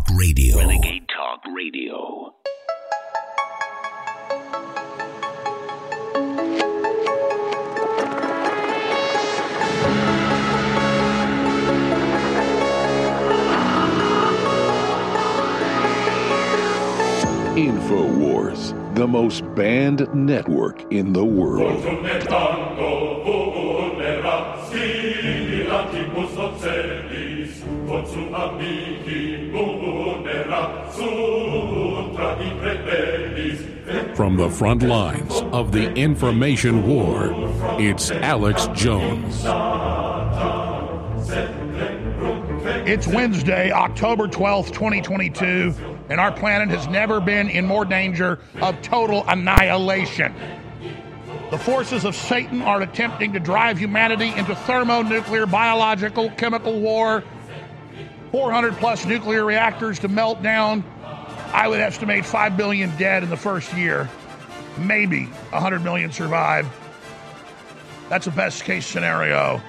Talk Radio. Renegade Talk Radio. InfoWars, the most banned network in the world. From the front lines of the information war, it's Alex Jones. It's Wednesday, October 12th, 2022, and our planet has never been in more danger of total annihilation. The forces of Satan are attempting to drive humanity into thermonuclear, biological, chemical war, 400 plus nuclear reactors to melt down. I would estimate 5 billion dead in the first year. Maybe 100 million survive. That's a best case scenario.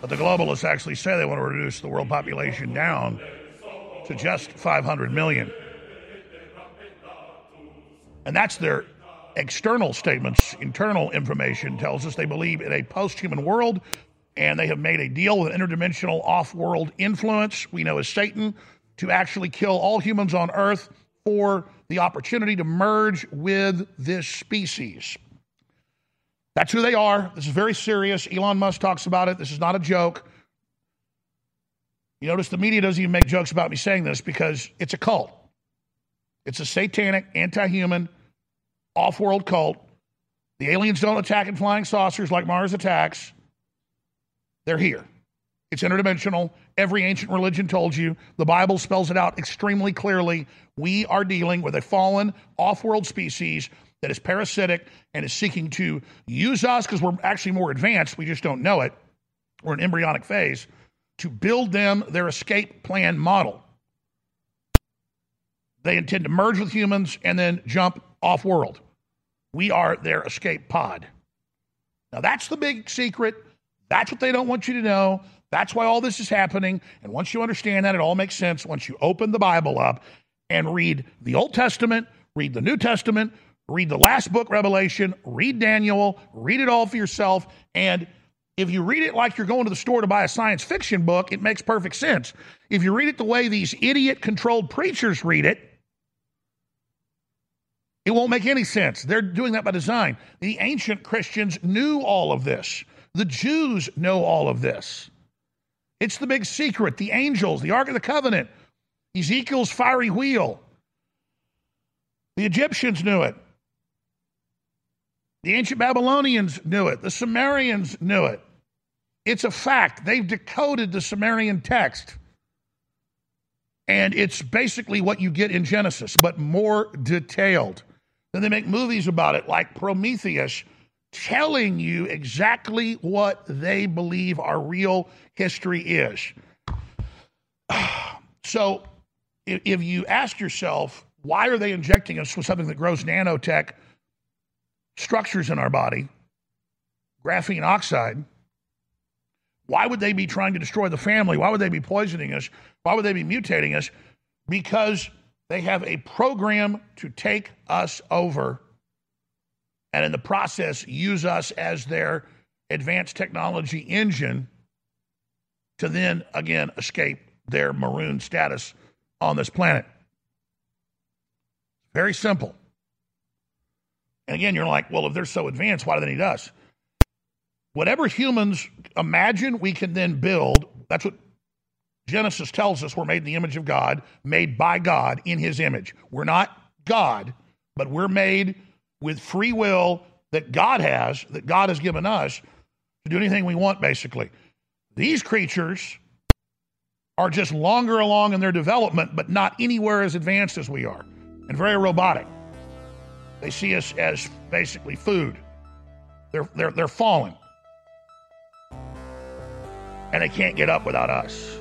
But the globalists actually say they want to reduce the world population down to just 500 million. And that's their external statements. Internal information tells us they believe in a post human world and they have made a deal with interdimensional off world influence we know as Satan to actually kill all humans on Earth for the opportunity to merge with this species. That's who they are. This is very serious. Elon Musk talks about it. This is not a joke. You notice the media doesn't even make jokes about me saying this because it's a cult. It's a satanic, anti human, off world cult. The aliens don't attack in flying saucers like Mars attacks. They're here. It's interdimensional. Every ancient religion told you. The Bible spells it out extremely clearly. We are dealing with a fallen, off world species that is parasitic and is seeking to use us because we're actually more advanced. We just don't know it. We're in embryonic phase to build them their escape plan model. They intend to merge with humans and then jump off world. We are their escape pod. Now, that's the big secret. That's what they don't want you to know. That's why all this is happening. And once you understand that, it all makes sense. Once you open the Bible up and read the Old Testament, read the New Testament, read the last book, Revelation, read Daniel, read it all for yourself. And if you read it like you're going to the store to buy a science fiction book, it makes perfect sense. If you read it the way these idiot controlled preachers read it, it won't make any sense. They're doing that by design. The ancient Christians knew all of this. The Jews know all of this. It's the big secret. The angels, the Ark of the Covenant, Ezekiel's fiery wheel. The Egyptians knew it. The ancient Babylonians knew it. The Sumerians knew it. It's a fact. They've decoded the Sumerian text. And it's basically what you get in Genesis, but more detailed. Then they make movies about it, like Prometheus, telling you exactly what they believe our real history is. So if you ask yourself, why are they injecting us with something that grows nanotech structures in our body, graphene oxide? Why would they be trying to destroy the family? Why would they be poisoning us? Why would they be mutating us? Because they have a program to take us over and in the process use us as their advanced technology engine to then again escape their maroon status on this planet. Very simple. And again, you're like, well, if they're so advanced, why do they need us? Whatever humans imagine we can then build, that's what Genesis tells us we're made in the image of God, made by God in his image. We're not God, but we're made with free will that God has, that God has given us to do anything we want, basically. These creatures are just longer along in their development, but not anywhere as advanced as we are, and very robotic. They see us as basically food. They're, they're, they're fallen. And they can't get up without us.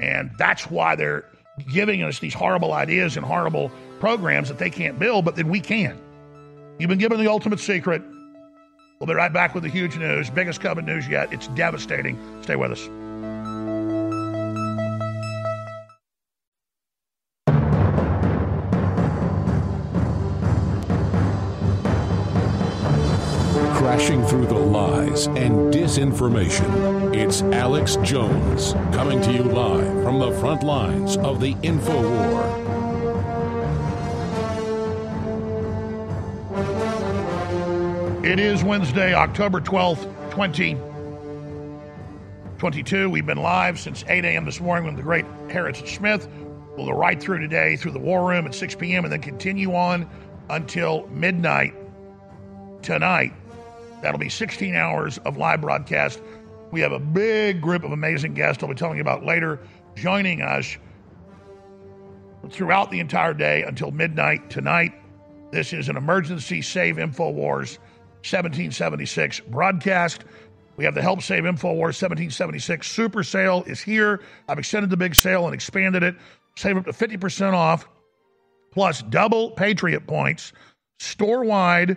And that's why they're giving us these horrible ideas and horrible programs that they can't build, but then we can. You've been given the ultimate secret. We'll be right back with the huge news, biggest COVID news yet. It's devastating. Stay with us. Crashing through the lies and disinformation, it's Alex Jones coming to you live from the front lines of the info war. It is Wednesday, October 12th, 2022. We've been live since 8 a.m. this morning with the great Harrison Smith. We'll go right through today through the War Room at 6 p.m. and then continue on until midnight tonight. That'll be 16 hours of live broadcast. We have a big group of amazing guests I'll be telling you about later joining us throughout the entire day until midnight tonight. This is an emergency Save InfoWars 1776 broadcast. We have the Help Save InfoWars 1776 super sale is here. I've extended the big sale and expanded it. Save up to 50% off, plus double Patriot points, store wide.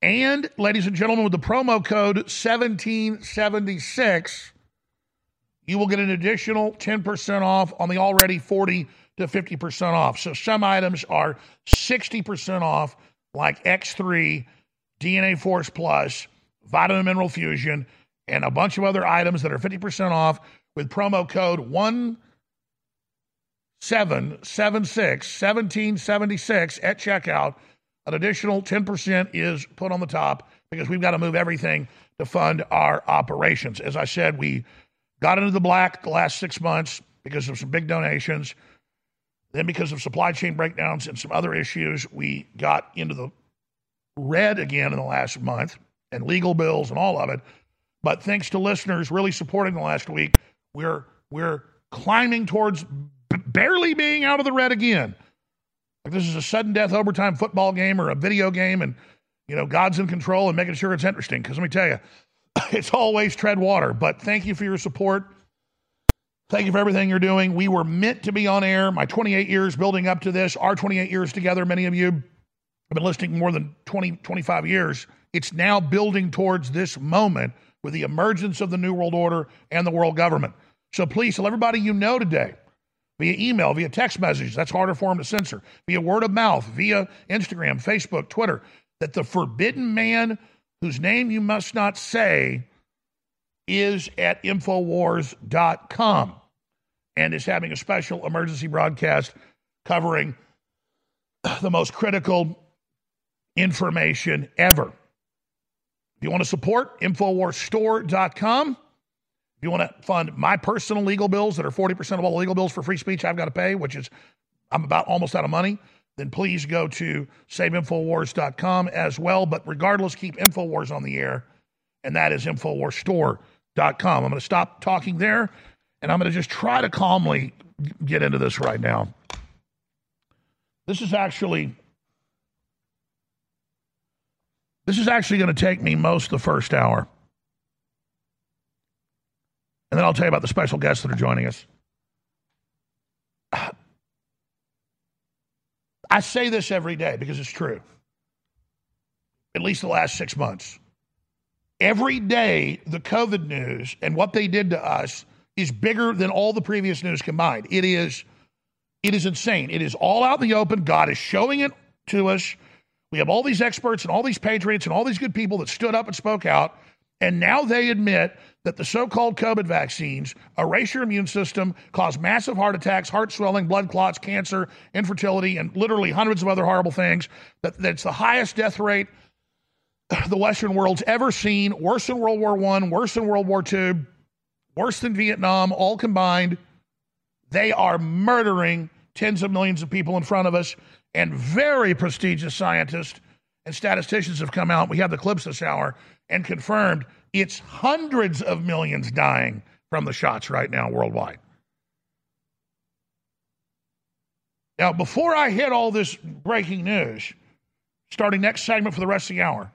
And, ladies and gentlemen, with the promo code 1776, you will get an additional 10% off on the already 40 to 50% off. So some items are 60% off, like X3 DNA Force Plus, Vitamin Mineral Fusion, and a bunch of other items that are 50% off with promo code 1776 1776 at checkout. An additional 10% is put on the top because we've got to move everything to fund our operations. As I said, we got into the black the last six months because of some big donations. Then, because of supply chain breakdowns and some other issues, we got into the red again in the last month and legal bills and all of it. But thanks to listeners really supporting the last week, we're we're climbing towards b- barely being out of the red again. Like this is a sudden death overtime football game or a video game, and you know God's in control and making sure it's interesting. Because let me tell you, it's always tread water. But thank you for your support. Thank you for everything you're doing. We were meant to be on air. My 28 years building up to this, our 28 years together, many of you I've been listening more than 20, 25 years. It's now building towards this moment with the emergence of the New World Order and the world government. So please tell everybody you know today via email, via text messages, that's harder for them to censor, via word of mouth, via Instagram, Facebook, Twitter, that the forbidden man whose name you must not say is at Infowars.com and is having a special emergency broadcast covering the most critical information ever. If you want to support, InfoWarsStore.com. If you want to fund my personal legal bills that are 40% of all the legal bills for free speech I've got to pay, which is I'm about almost out of money, then please go to SaveInfowars.com as well. But regardless, keep InfoWars on the air, and that is InfoWarsStore.com. I'm going to stop talking there, and I'm going to just try to calmly get into this right now. This is actually this is actually going to take me most of the first hour. And then I'll tell you about the special guests that are joining us. I say this every day because it's true. At least the last six months. Every day, the COVID news and what they did to us is bigger than all the previous news combined. It is, it is insane. It is all out in the open. God is showing it to us. We have all these experts and all these patriots and all these good people that stood up and spoke out. And now they admit that the so called COVID vaccines erase your immune system, cause massive heart attacks, heart swelling, blood clots, cancer, infertility, and literally hundreds of other horrible things. That, that's the highest death rate the Western world's ever seen, worse than World War I, worse than World War II, worse than Vietnam, all combined. They are murdering tens of millions of people in front of us and very prestigious scientists and statisticians have come out. We have the clips this hour and confirmed it's hundreds of millions dying from the shots right now worldwide. Now, before I hit all this breaking news, starting next segment for the rest of the hour,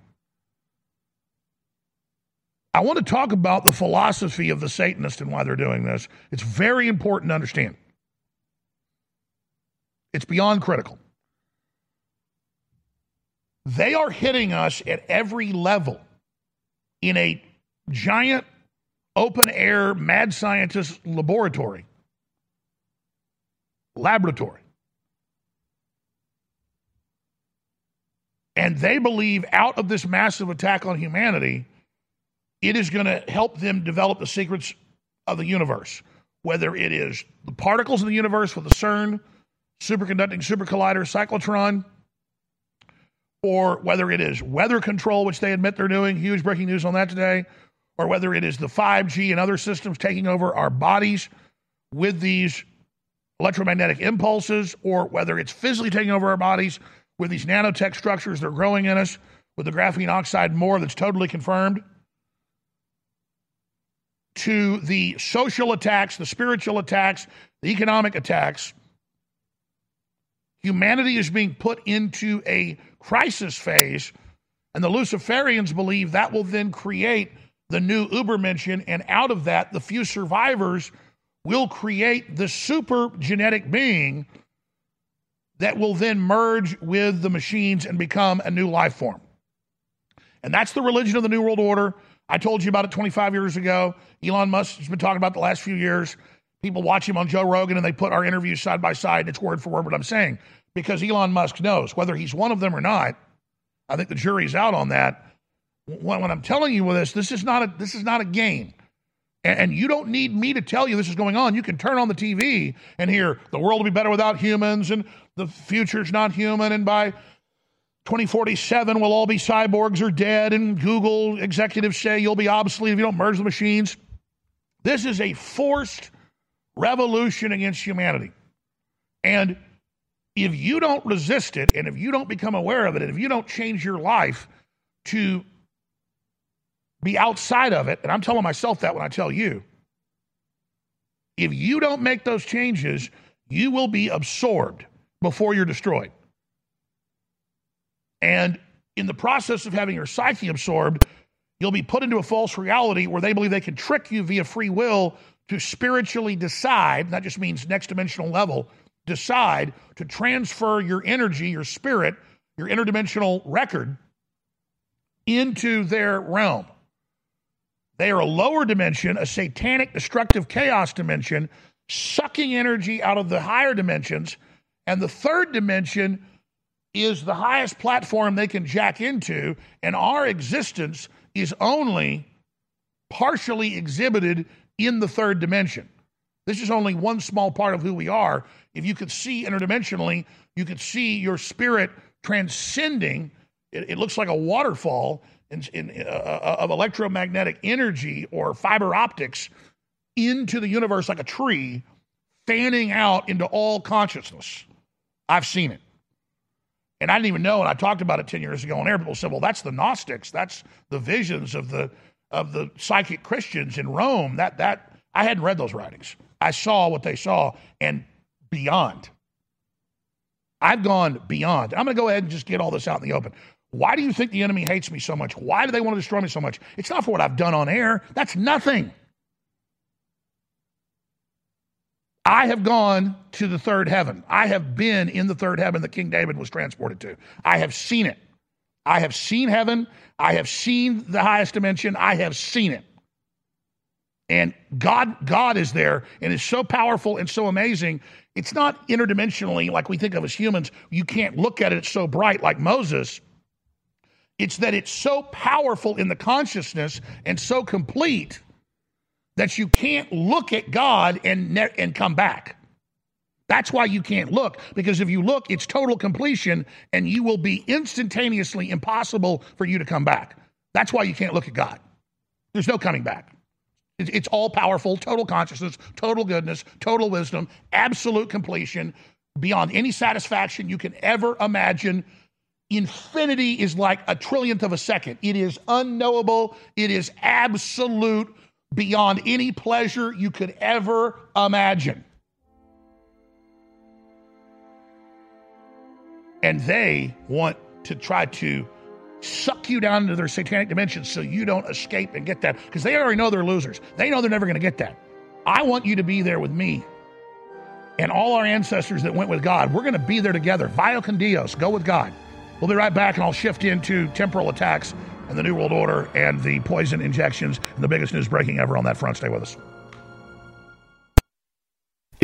I want to talk about the philosophy of the Satanist and why they're doing this. It's very important to understand. It's beyond critical. They are hitting us at every level in a giant open air mad scientist laboratory. Laboratory. And they believe out of this massive attack on humanity, it is going to help them develop the secrets of the universe, whether it is the particles in the universe with the CERN, superconducting super collider, cyclotron, or whether it is weather control, which they admit they're doing, huge breaking news on that today, or whether it is the 5G and other systems taking over our bodies with these electromagnetic impulses, or whether it's physically taking over our bodies with these nanotech structures that are growing in us, with the graphene oxide more that's totally confirmed, to the social attacks, the spiritual attacks, the economic attacks. Humanity is being put into a crisis phase, and the Luciferians believe that will then create the new Ubermenschen, and out of that, the few survivors will create the super genetic being that will then merge with the machines and become a new life form. And that's the religion of the New World Order. I told you about it 25 years ago. Elon Musk has been talking about the last few years. People watch him on Joe Rogan and they put our interviews side by side. It's word for word what I'm saying because Elon Musk knows whether he's one of them or not. I think the jury's out on that. When, when I'm telling you with this, this is not a this is not a game. And, you don't need me to tell you this is going on. You can turn on the TV and hear the world will be better without humans and the future's not human. And by 2047, we'll all be cyborgs or dead. And Google executives say you'll be obsolete if you don't merge the machines. This is a forced revolution against humanity. And if you don't resist it and if you don't become aware of it and if you don't change your life to be outside of it, and I'm telling myself that when I tell you, if you don't make those changes, you will be absorbed before you're destroyed. And in the process of having your psyche absorbed, you'll be put into a false reality where they believe they can trick you via free will to spiritually decide, that just means next dimensional level, decide to transfer your energy, your spirit, your interdimensional record into their realm. They are a lower dimension, a satanic, destructive chaos dimension, sucking energy out of the higher dimensions. And the third dimension is the highest platform they can jack into. And our existence is only partially exhibited in the third dimension. This is only one small part of who we are. If you could see interdimensionally, you could see your spirit transcending. It, it looks like a waterfall in, in, uh, uh, of electromagnetic energy or fiber optics into the universe like a tree, fanning out into all consciousness. I've seen it. And I didn't even know, and I talked about it 10 years ago on air. People said, well, that's the Gnostics. That's the visions of the of the psychic Christians in Rome. That that I hadn't read those writings. I saw what they saw and beyond. I've gone beyond. I'm going to go ahead and just get all this out in the open. Why do you think the enemy hates me so much? Why do they want to destroy me so much? It's not for what I've done on air. That's nothing. I have gone to the third heaven. I have been in the third heaven that King David was transported to. I have seen it. I have seen heaven. I have seen the highest dimension. I have seen it. And God, God is there and is so powerful and so amazing. It's not interdimensionally like we think of as humans. You can't look at it, so bright like Moses. It's that it's so powerful in the consciousness and so complete that you can't look at God and, ne- and come back. That's why you can't look, because if you look, it's total completion and you will be instantaneously impossible for you to come back. That's why you can't look at God. There's no coming back. It's all powerful, total consciousness, total goodness, total wisdom, absolute completion, beyond any satisfaction you can ever imagine. Infinity is like a trillionth of a second. It is unknowable. It is absolute beyond any pleasure you could ever imagine. And they want to try to suck you down into their satanic dimensions so you don't escape and get that because they already know they're losers. They know they're never going to get that. I want you to be there with me and all our ancestors that went with God. We're going to be there together. Vaya con Dios. Go with God. We'll be right back and I'll shift into temporal attacks and the New World Order and the poison injections and the biggest news breaking ever on that front. Stay with us.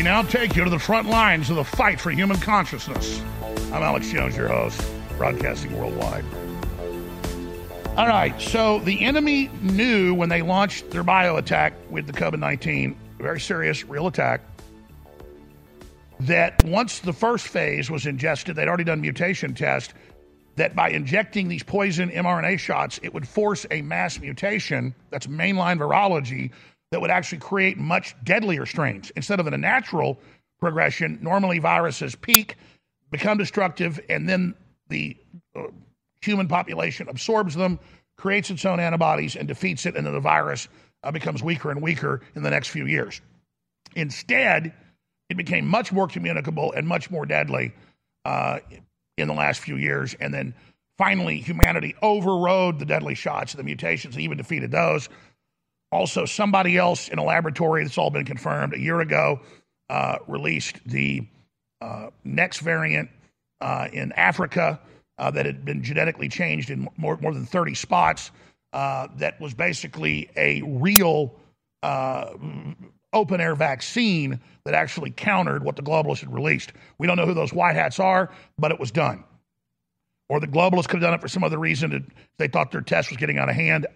We now take you to the front lines of the fight for human consciousness. I'm Alex Jones, your host, broadcasting worldwide. All right, so the enemy knew when they launched their bio attack with the COVID 19, very serious, real attack, that once the first phase was ingested, they'd already done mutation test, that by injecting these poison mRNA shots, it would force a mass mutation, that's mainline virology, that would actually create much deadlier strains. Instead of a natural progression, normally viruses peak, become destructive, and then the uh, human population absorbs them, creates its own antibodies, and defeats it, and then the virus uh, becomes weaker and weaker in the next few years. Instead, it became much more communicable and much more deadly uh, in the last few years, and then finally, humanity overrode the deadly shots, the mutations, and even defeated those. Also, somebody else in a laboratory that's all been confirmed a year ago uh, released the uh, next variant uh, in Africa uh, that had been genetically changed in more, more than 30 spots. Uh, that was basically a real uh, open air vaccine that actually countered what the globalists had released. We don't know who those white hats are, but it was done. Or the globalists could have done it for some other reason. They thought their test was getting out of hand.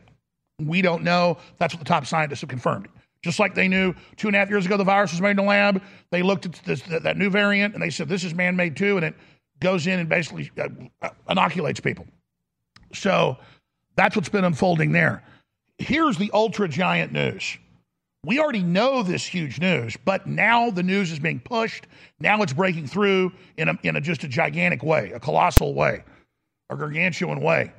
We don't know. That's what the top scientists have confirmed. Just like they knew two and a half years ago the virus was made in a lab, they looked at this, that new variant and they said this is man made too, and it goes in and basically uh, inoculates people. So that's what's been unfolding there. Here's the ultra giant news. We already know this huge news, but now the news is being pushed. Now it's breaking through in, a, in a, just a gigantic way, a colossal way, a gargantuan way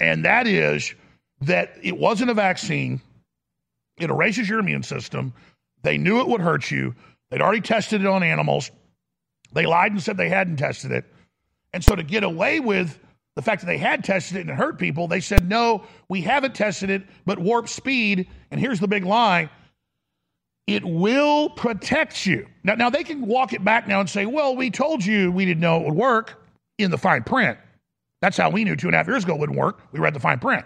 and that is that it wasn't a vaccine. It erases your immune system. They knew it would hurt you. They'd already tested it on animals. They lied and said they hadn't tested it. And so, to get away with the fact that they had tested it and it hurt people, they said, no, we haven't tested it, but warp speed, and here's the big lie it will protect you. Now, now, they can walk it back now and say, well, we told you we didn't know it would work in the fine print. That's how we knew two and a half years ago wouldn't work. We read the fine print.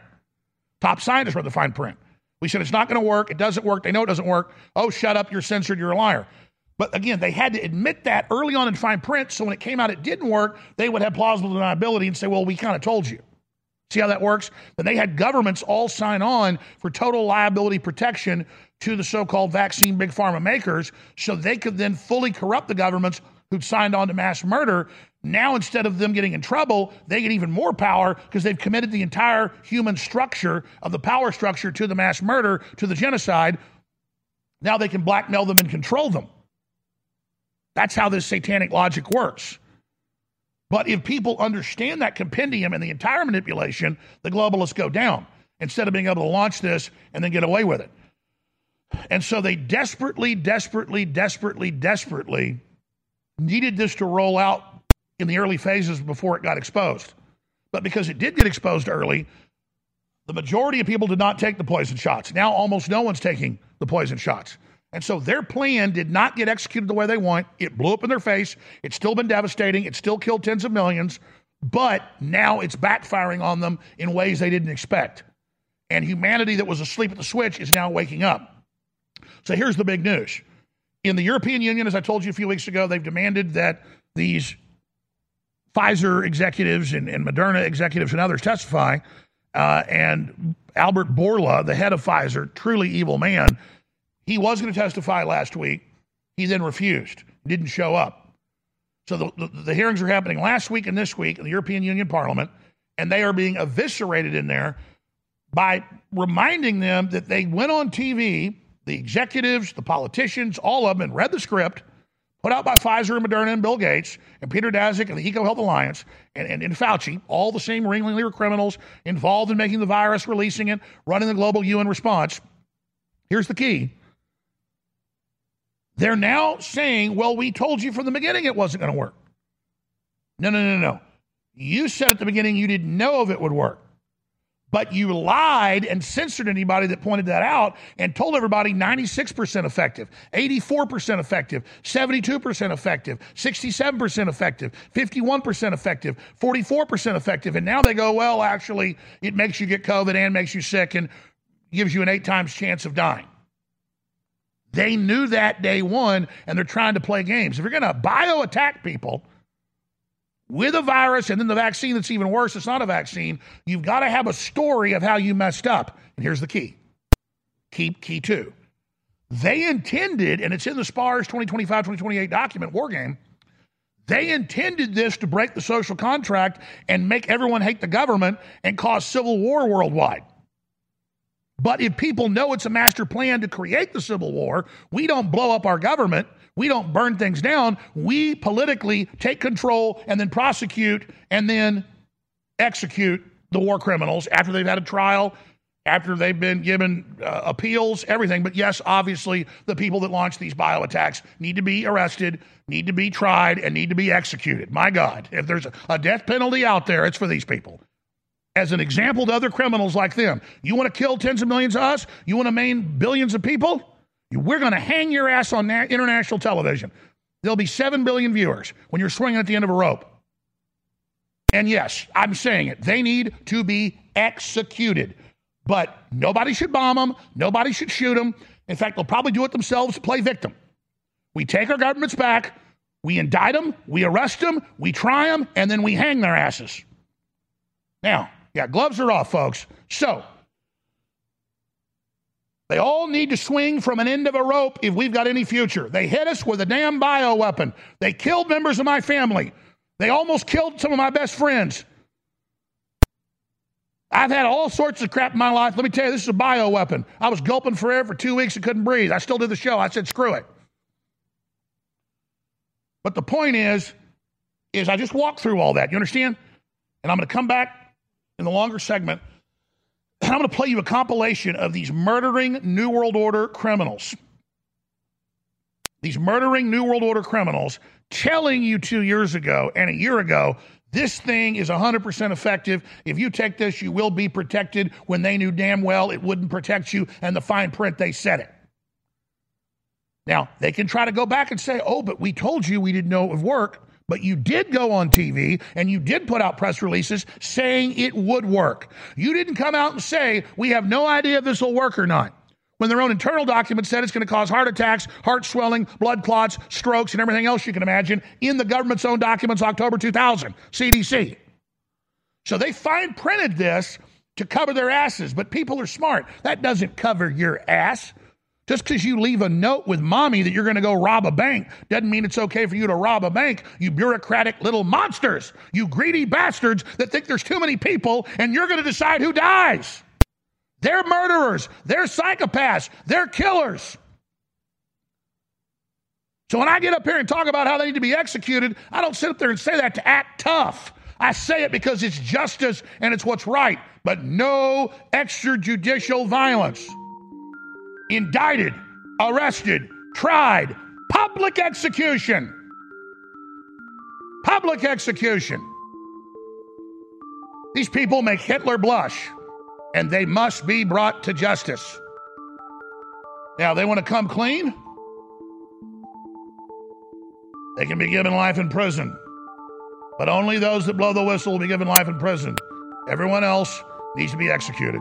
Top scientists read the fine print. We said it's not going to work. It doesn't work. They know it doesn't work. Oh, shut up. You're censored. You're a liar. But again, they had to admit that early on in fine print. So when it came out it didn't work, they would have plausible deniability and say, well, we kind of told you. See how that works? Then they had governments all sign on for total liability protection to the so called vaccine big pharma makers so they could then fully corrupt the governments who'd signed on to mass murder Now, instead of them getting in trouble, they get even more power because they've committed the entire human structure of the power structure to the mass murder, to the genocide. Now they can blackmail them and control them. That's how this satanic logic works. But if people understand that compendium and the entire manipulation, the globalists go down instead of being able to launch this and then get away with it. And so they desperately, desperately, desperately, desperately needed this to roll out in the early phases before it got exposed. But because it did get exposed early, the majority of people did not take the poison shots. Now almost no one's taking the poison shots. And so their plan did not get executed the way they want. It blew up in their face. It's still been devastating. It still killed tens of millions. But now it's backfiring on them in ways they didn't expect. And humanity that was asleep at the switch is now waking up. So here's the big news. In the European Union, as I told you a few weeks ago, they've demanded that these Pfizer executives and, and Moderna executives and others testify. Uh, and Albert Bourla, the head of Pfizer, truly evil man, he was going to testify last week. He then refused, didn't show up. So the, the, the hearings are happening last week and this week in the European Union Parliament, and they are being eviscerated in there by reminding them that they went on TV, the executives, the politicians, all of them, and read the script put out by Pfizer and Moderna and Bill Gates and Peter Daszak and the EcoHealth Alliance and, and, and Fauci, all the same ringleader criminals involved in making the virus, releasing it, running the global UN response. Here's the key. They're now saying, well, we told you from the beginning it wasn't going to work. No, no, no, no. You said at the beginning you didn't know if it would work but you lied and censored anybody that pointed that out and told everybody 96% effective, 84% effective, 72% effective, 67% effective, 51% effective, 44% effective. And now they go, well, actually, it makes you get COVID and makes you sick and gives you an eight times chance of dying. They knew that day one, and they're trying to play games. If you're going to bio attack people, with a virus and then the vaccine that's even worse, it's not a vaccine. You've got to have a story of how you messed up. And here's the key key, key two. They intended, and it's in the SPARS 2025 2028 document, War Game, they intended this to break the social contract and make everyone hate the government and cause civil war worldwide. But if people know it's a master plan to create the civil war, we don't blow up our government we don't burn things down. We politically take control and then prosecute and then execute the war criminals after they've had a trial, after they've been given uh, appeals, everything. But yes, obviously, the people that launch these bio attacks need to be arrested, need to be tried, and need to be executed. My God, if there's a death penalty out there, it's for these people. As an example to other criminals like them, you want to kill tens of millions of us? You want to maim billions of people? We're going to hang your ass on international television. There'll be 7 billion viewers when you're swinging at the end of a rope. And yes, I'm saying it. They need to be executed. But nobody should bomb them. Nobody should shoot them. In fact, they'll probably do it themselves, to play victim. We take our governments back, we indict them, we arrest them, we try them, and then we hang their asses. Now, yeah, gloves are off, folks. So, they all need to swing from an end of a rope if we've got any future. They hit us with a damn bio weapon. They killed members of my family. They almost killed some of my best friends. I've had all sorts of crap in my life. Let me tell you, this is a bio weapon. I was gulping for air for two weeks and couldn't breathe. I still did the show. I said, screw it. But the point is, is I just walked through all that. You understand? And I'm going to come back in the longer segment I'm going to play you a compilation of these murdering New World Order criminals. These murdering New World Order criminals telling you two years ago and a year ago this thing is 100% effective. If you take this, you will be protected when they knew damn well it wouldn't protect you, and the fine print, they said it. Now, they can try to go back and say, oh, but we told you we didn't know it would work. But you did go on TV and you did put out press releases saying it would work. You didn't come out and say, we have no idea if this will work or not. When their own internal documents said it's going to cause heart attacks, heart swelling, blood clots, strokes, and everything else you can imagine in the government's own documents, October 2000, CDC. So they fine printed this to cover their asses, but people are smart. That doesn't cover your ass Just because you leave a note with mommy that you're going to go rob a bank doesn't mean it's okay for you to rob a bank, you bureaucratic little monsters, you greedy bastards that think there's too many people and you're going to decide who dies. They're murderers, they're psychopaths, they're killers. So when I get up here and talk about how they need to be executed, I don't sit up there and say that to act tough. I say it because it's justice and it's what's right, but no extrajudicial violence indicted, arrested, tried, public execution. Public execution. These people make Hitler blush, and they must be brought to justice. Now, they want to come clean? They can be given life in prison. But only those that blow the whistle will be given life in prison. Everyone else needs to be executed.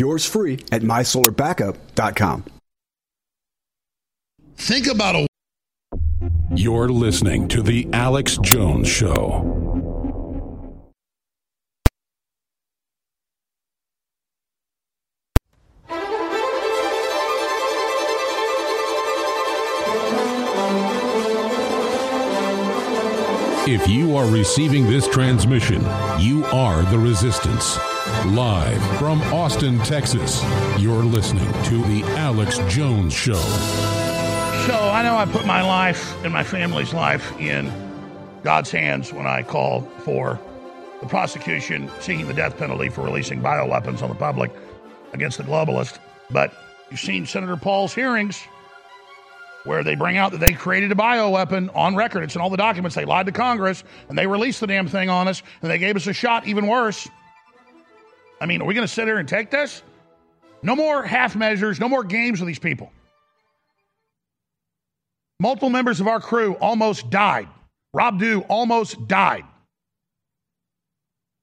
Yours free at mysolarbackup.com. Think about a You're listening to The Alex Jones Show. If you are receiving this transmission, you are the resistance. Live from Austin, Texas, you're listening to The Alex Jones Show. So I know I put my life and my family's life in God's hands when I call for the prosecution seeking the death penalty for releasing bioweapons on the public against the globalist. But you've seen Senator Paul's hearings where they bring out that they created a bioweapon on record. It's in all the documents. They lied to Congress and they released the damn thing on us and they gave us a shot even worse. I mean, are we going to sit here and take this? No more half measures, no more games with these people. Multiple members of our crew almost died. Rob Dew almost died.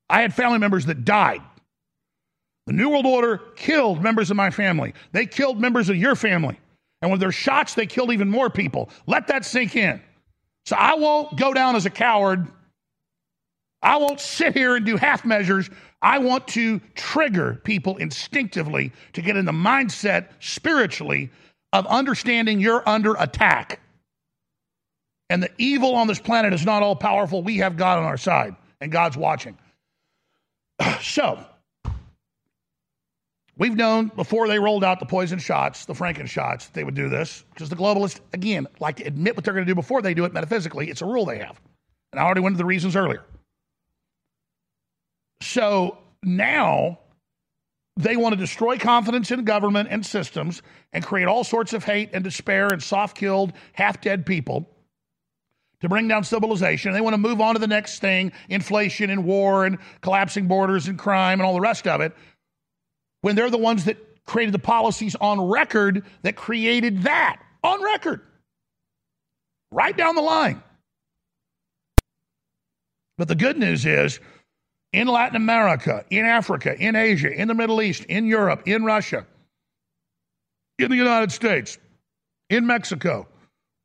I had family members that died. The New World Order killed members of my family. They killed members of your family. And with their shots, they killed even more people. Let that sink in. So I won't go down as a coward. I won't sit here and do half measures. I want to trigger people instinctively to get in the mindset spiritually of understanding you're under attack. And the evil on this planet is not all powerful. We have God on our side, and God's watching. So, We've known before they rolled out the poison shots, the Franken shots, they would do this because the globalists, again, like to admit what they're going to do before they do it metaphysically. It's a rule they have. And I already went into the reasons earlier. So now they want to destroy confidence in government and systems and create all sorts of hate and despair and soft killed, half dead people to bring down civilization. They want to move on to the next thing inflation and war and collapsing borders and crime and all the rest of it when they're the ones that created the policies on record that created that on record. Right down the line. But the good news is in Latin America, in Africa, in Asia, in the Middle East, in Europe, in Russia, in the United States, in Mexico,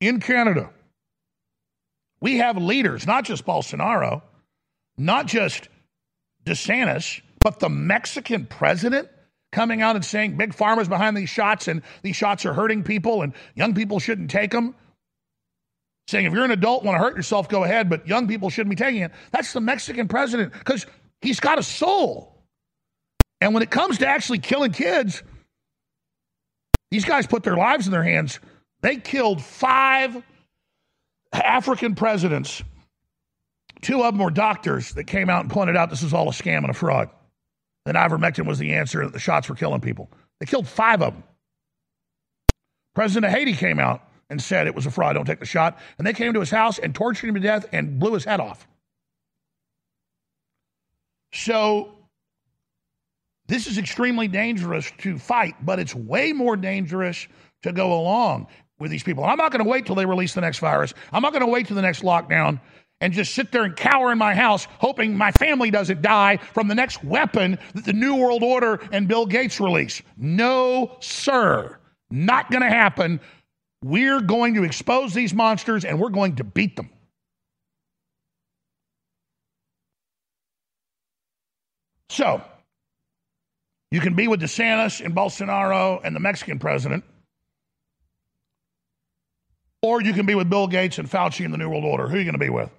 in Canada, we have leaders, not just Bolsonaro, not just DeSantis, but the Mexican president coming out and saying big pharma's behind these shots and these shots are hurting people and young people shouldn't take them. Saying if you're an adult want to hurt yourself, go ahead, but young people shouldn't be taking it. That's the Mexican president because he's got a soul. And when it comes to actually killing kids, these guys put their lives in their hands. They killed five African presidents, two of them were doctors that came out and pointed out this is all a scam and a fraud. That ivermectin was the answer, that the shots were killing people. They killed five of them. President of Haiti came out and said it was a fraud, don't take the shot. And they came to his house and tortured him to death and blew his head off. So this is extremely dangerous to fight, but it's way more dangerous to go along with these people. And I'm not going to wait till they release the next virus. I'm not going to wait till the next lockdown and just sit there and cower in my house hoping my family doesn't die from the next weapon that the New World Order and Bill Gates release. No, sir. Not going to happen. We're going to expose these monsters and we're going to beat them. So, you can be with DeSantis and Bolsonaro and the Mexican president, or you can be with Bill Gates and Fauci and the New World Order. Who are you going to be with?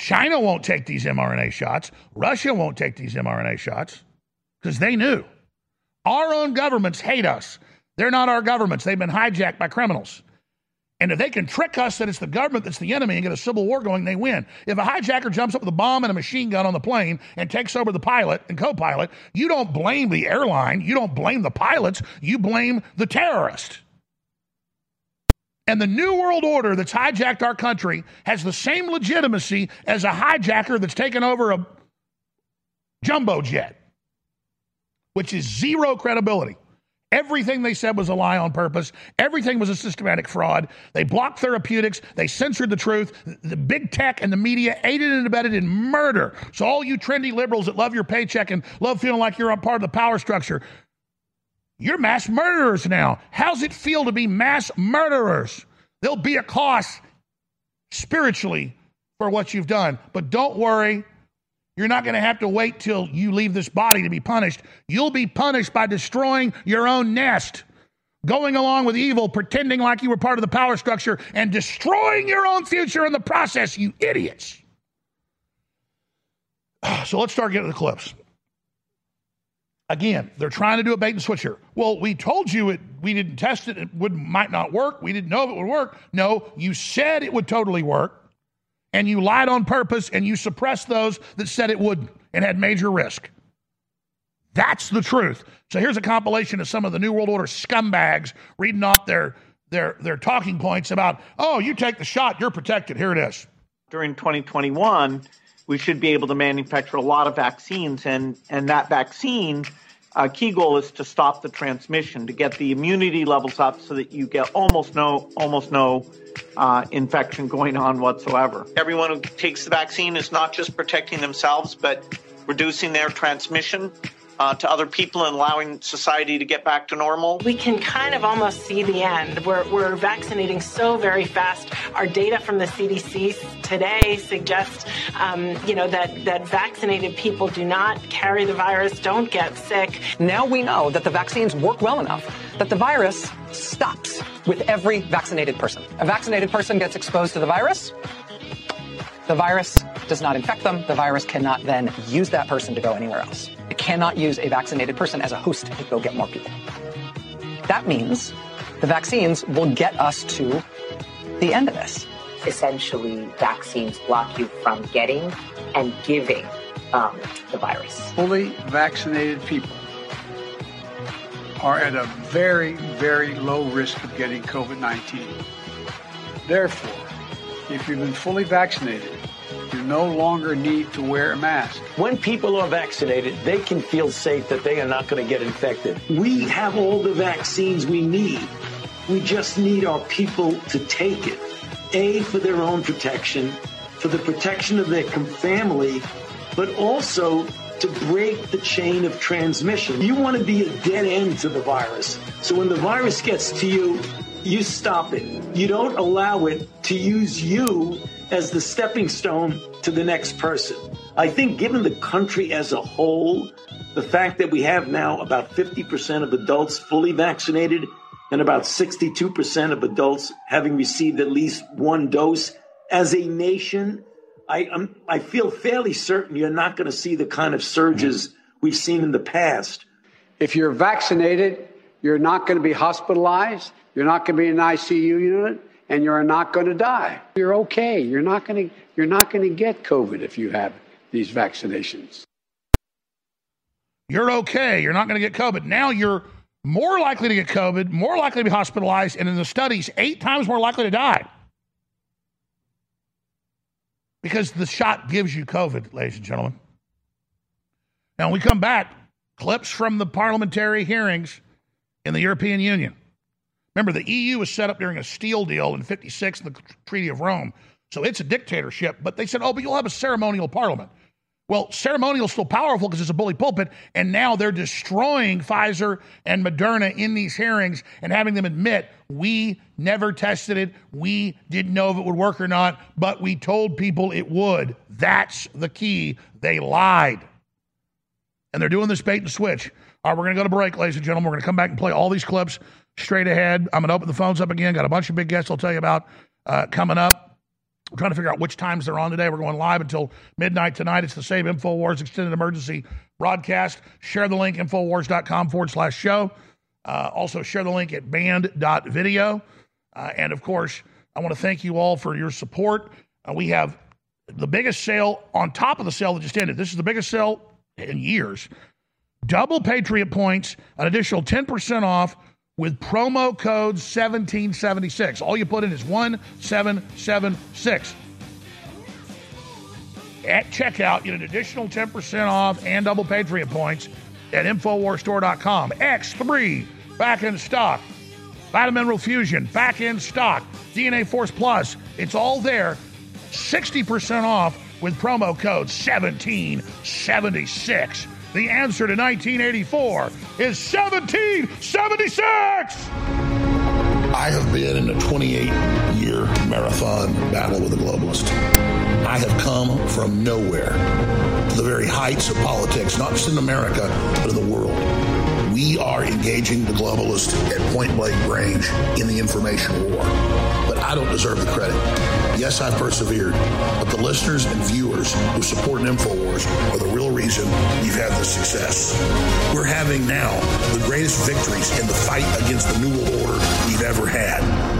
China won't take these mRNA shots. Russia won't take these mRNA shots because they knew. Our own governments hate us. They're not our governments. They've been hijacked by criminals. And if they can trick us that it's the government that's the enemy and get a civil war going, they win. If a hijacker jumps up with a bomb and a machine gun on the plane and takes over the pilot and co pilot, you don't blame the airline. You don't blame the pilots. You blame the terrorist. And the New World Order that's hijacked our country has the same legitimacy as a hijacker that's taken over a jumbo jet, which is zero credibility. Everything they said was a lie on purpose. Everything was a systematic fraud. They blocked therapeutics. They censored the truth. The big tech and the media aided and abetted in murder. So, all you trendy liberals that love your paycheck and love feeling like you're a part of the power structure, you're mass murderers now. How's it feel to be mass murderers? There'll be a cost spiritually for what you've done. But don't worry, you're not going to have to wait till you leave this body to be punished. You'll be punished by destroying your own nest, going along with evil, pretending like you were part of the power structure, and destroying your own future in the process, you idiots. So let's start getting the clips. Again, they're trying to do a bait and switch here. Well, we told you it. We didn't test it. It would might not work. We didn't know if it would work. No, you said it would totally work and you lied on purpose and you suppressed those that said it would and had major risk. That's the truth. So here's a compilation of some of the New World Order scumbags reading off their their their talking points about, oh, you take the shot, you're protected. Here it is. During 2021, we should be able to manufacture a lot of vaccines, and and that vaccine uh, key goal is to stop the transmission, to get the immunity levels up so that you get almost no almost no uh, infection going on whatsoever. Everyone who takes the vaccine is not just protecting themselves, but reducing their transmission uh, to other people and allowing society to get back to normal? We can kind of almost see the end. We're, we're vaccinating so very fast. Our data from the CDC today suggests, um, you know, that, that vaccinated people do not carry the virus, don't get sick. Now we know that the vaccines work well enough that the virus stops with every vaccinated person. A vaccinated person gets exposed to the virus. The virus does not infect them. The virus cannot then use that person to go anywhere else. It cannot use a vaccinated person as a host to go get more people. That means the vaccines will get us to the end of this. Essentially, vaccines block you from getting and giving um, the virus. Fully vaccinated people are at a very, very low risk of getting COVID 19. Therefore, if you've been fully vaccinated, you no longer need to wear a mask. When people are vaccinated, they can feel safe that they are not going to get infected. We have all the vaccines we need. We just need our people to take it. A, for their own protection, for the protection of their family, but also to break the chain of transmission. You want to be a dead end to the virus. So when the virus gets to you, you stop it. You don't allow it to use you as the stepping stone to the next person. I think, given the country as a whole, the fact that we have now about 50% of adults fully vaccinated and about 62% of adults having received at least one dose, as a nation, I, I'm, I feel fairly certain you're not going to see the kind of surges we've seen in the past. If you're vaccinated, you're not going to be hospitalized. You're not going to be in an ICU unit and you're not going to die. You're okay. You're not going to you're not going to get COVID if you have these vaccinations. You're okay. You're not going to get COVID. Now you're more likely to get COVID, more likely to be hospitalized, and in the studies, eight times more likely to die. Because the shot gives you COVID, ladies and gentlemen. Now, when we come back, clips from the parliamentary hearings in the European Union. Remember, the EU was set up during a steel deal in 56 the Treaty of Rome. So it's a dictatorship, but they said, oh, but you'll have a ceremonial parliament. Well, ceremonial is still powerful because it's a bully pulpit, and now they're destroying Pfizer and Moderna in these hearings and having them admit we never tested it, we didn't know if it would work or not, but we told people it would. That's the key. They lied. And they're doing this bait and switch. All right, we're going to go to break, ladies and gentlemen. We're going to come back and play all these clips straight ahead. I'm going to open the phones up again. Got a bunch of big guests I'll tell you about uh, coming up. We're trying to figure out which times they're on today. We're going live until midnight tonight. It's the Save InfoWars Extended Emergency broadcast. Share the link, Infowars.com forward slash show. Uh, also, share the link at band.video. Uh, and of course, I want to thank you all for your support. Uh, we have the biggest sale on top of the sale that just ended. This is the biggest sale in years. Double Patriot points, an additional 10% off with promo code 1776. All you put in is 1776. At checkout, get an additional 10% off and double Patriot points at InfoWarsStore.com. X3 back in stock. Vitamin Fusion back in stock. DNA Force Plus, it's all there. 60% off with promo code 1776. The answer to 1984 is 1776. I have been in a 28 year marathon battle with a globalist. I have come from nowhere to the very heights of politics, not just in America, but in the world. We are engaging the globalists at point blank range in the information war. But I don't deserve the credit. Yes, I've persevered, but the listeners and viewers who support InfoWars are the real reason we've had this success. We're having now the greatest victories in the fight against the New World Order we've ever had.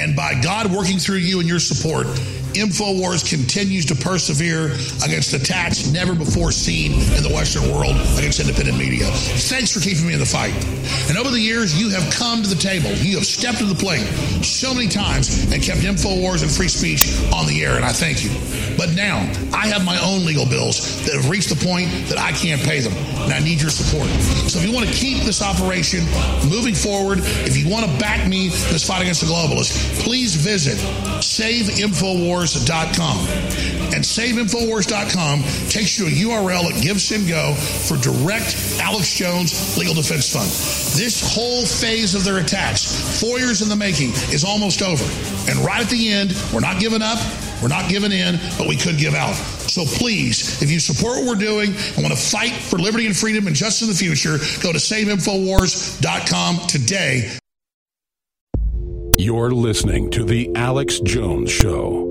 and by God working through you and your support, InfoWars continues to persevere against attacks never before seen in the Western world against independent media. Thanks for keeping me in the fight. And over the years, you have come to the table. You have stepped to the plate so many times and kept InfoWars and free speech on the air, and I thank you. But now, I have my own legal bills that have reached the point that I can't pay them, and I need your support. So if you want to keep this operation moving forward, if you want to back me in this fight against the globalists, please visit SaveInfoWars SaveInfowars.com. And SaveInfowars.com takes you to a URL that gives at GiveSendGo for direct Alex Jones Legal Defense Fund. This whole phase of their attacks, four years in the making, is almost over. And right at the end, we're not giving up, we're not giving in, but we could give out. So please, if you support what we're doing and want to fight for liberty and freedom and justice in the future, go to SaveInfowars.com today. You're listening to The Alex Jones Show.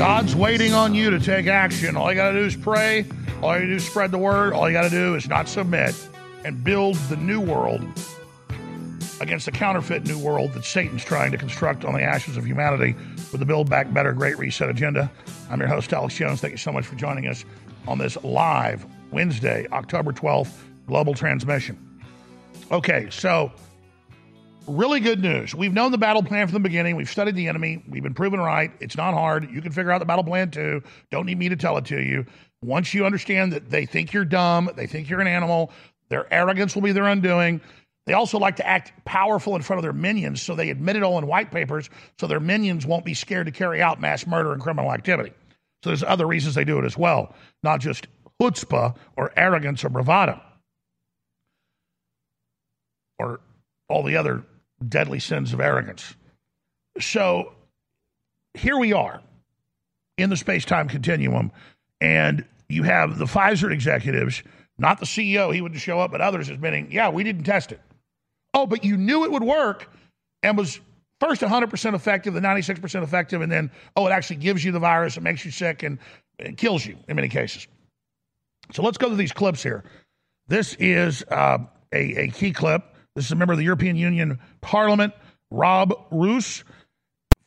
God's waiting on you to take action. All you got to do is pray. All you do is spread the word. All you got to do is not submit and build the new world against the counterfeit new world that Satan's trying to construct on the ashes of humanity with the Build Back Better Great Reset agenda. I'm your host, Alex Jones. Thank you so much for joining us on this live Wednesday, October 12th, global transmission. Okay, so really good news. We've known the battle plan from the beginning. We've studied the enemy. We've been proven right. It's not hard. You can figure out the battle plan too. Don't need me to tell it to you. Once you understand that they think you're dumb, they think you're an animal, Their arrogance will be their undoing. They also like to act powerful in front of their minions, so they admit it all in white papers, so their minions won't be scared to carry out mass murder and criminal activity. So there's other reasons they do it as well, not just chutzpah or arrogance or bravado or all the other deadly sins of arrogance. So here we are in the space time continuum, and you have the Pfizer executives, not the CEO, he wouldn't show up, but others admitting, yeah, we didn't test it. Oh, but you knew it would work and was first 100% effective, then 96% effective, and then, oh, it actually gives you the virus, it makes you sick, and it kills you in many cases. So let's go to these clips here. This is uh, a, a key clip. This is a member of the European Union Parliament, Rob Roos.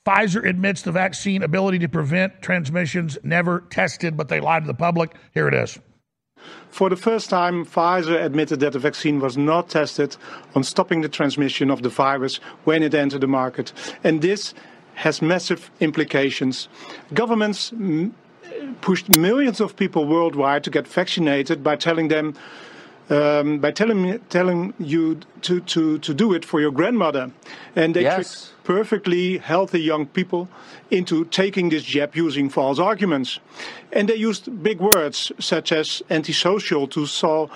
Pfizer admits the vaccine ability to prevent transmissions never tested, but they lied to the public. Here it is. For the first time, Pfizer admitted that the vaccine was not tested on stopping the transmission of the virus when it entered the market. And this has massive implications. Governments pushed millions of people worldwide to get vaccinated by telling them um, by telling telling you to, to, to do it for your grandmother, and they yes. tricked perfectly healthy young people into taking this jab using false arguments, and they used big words such as antisocial to saw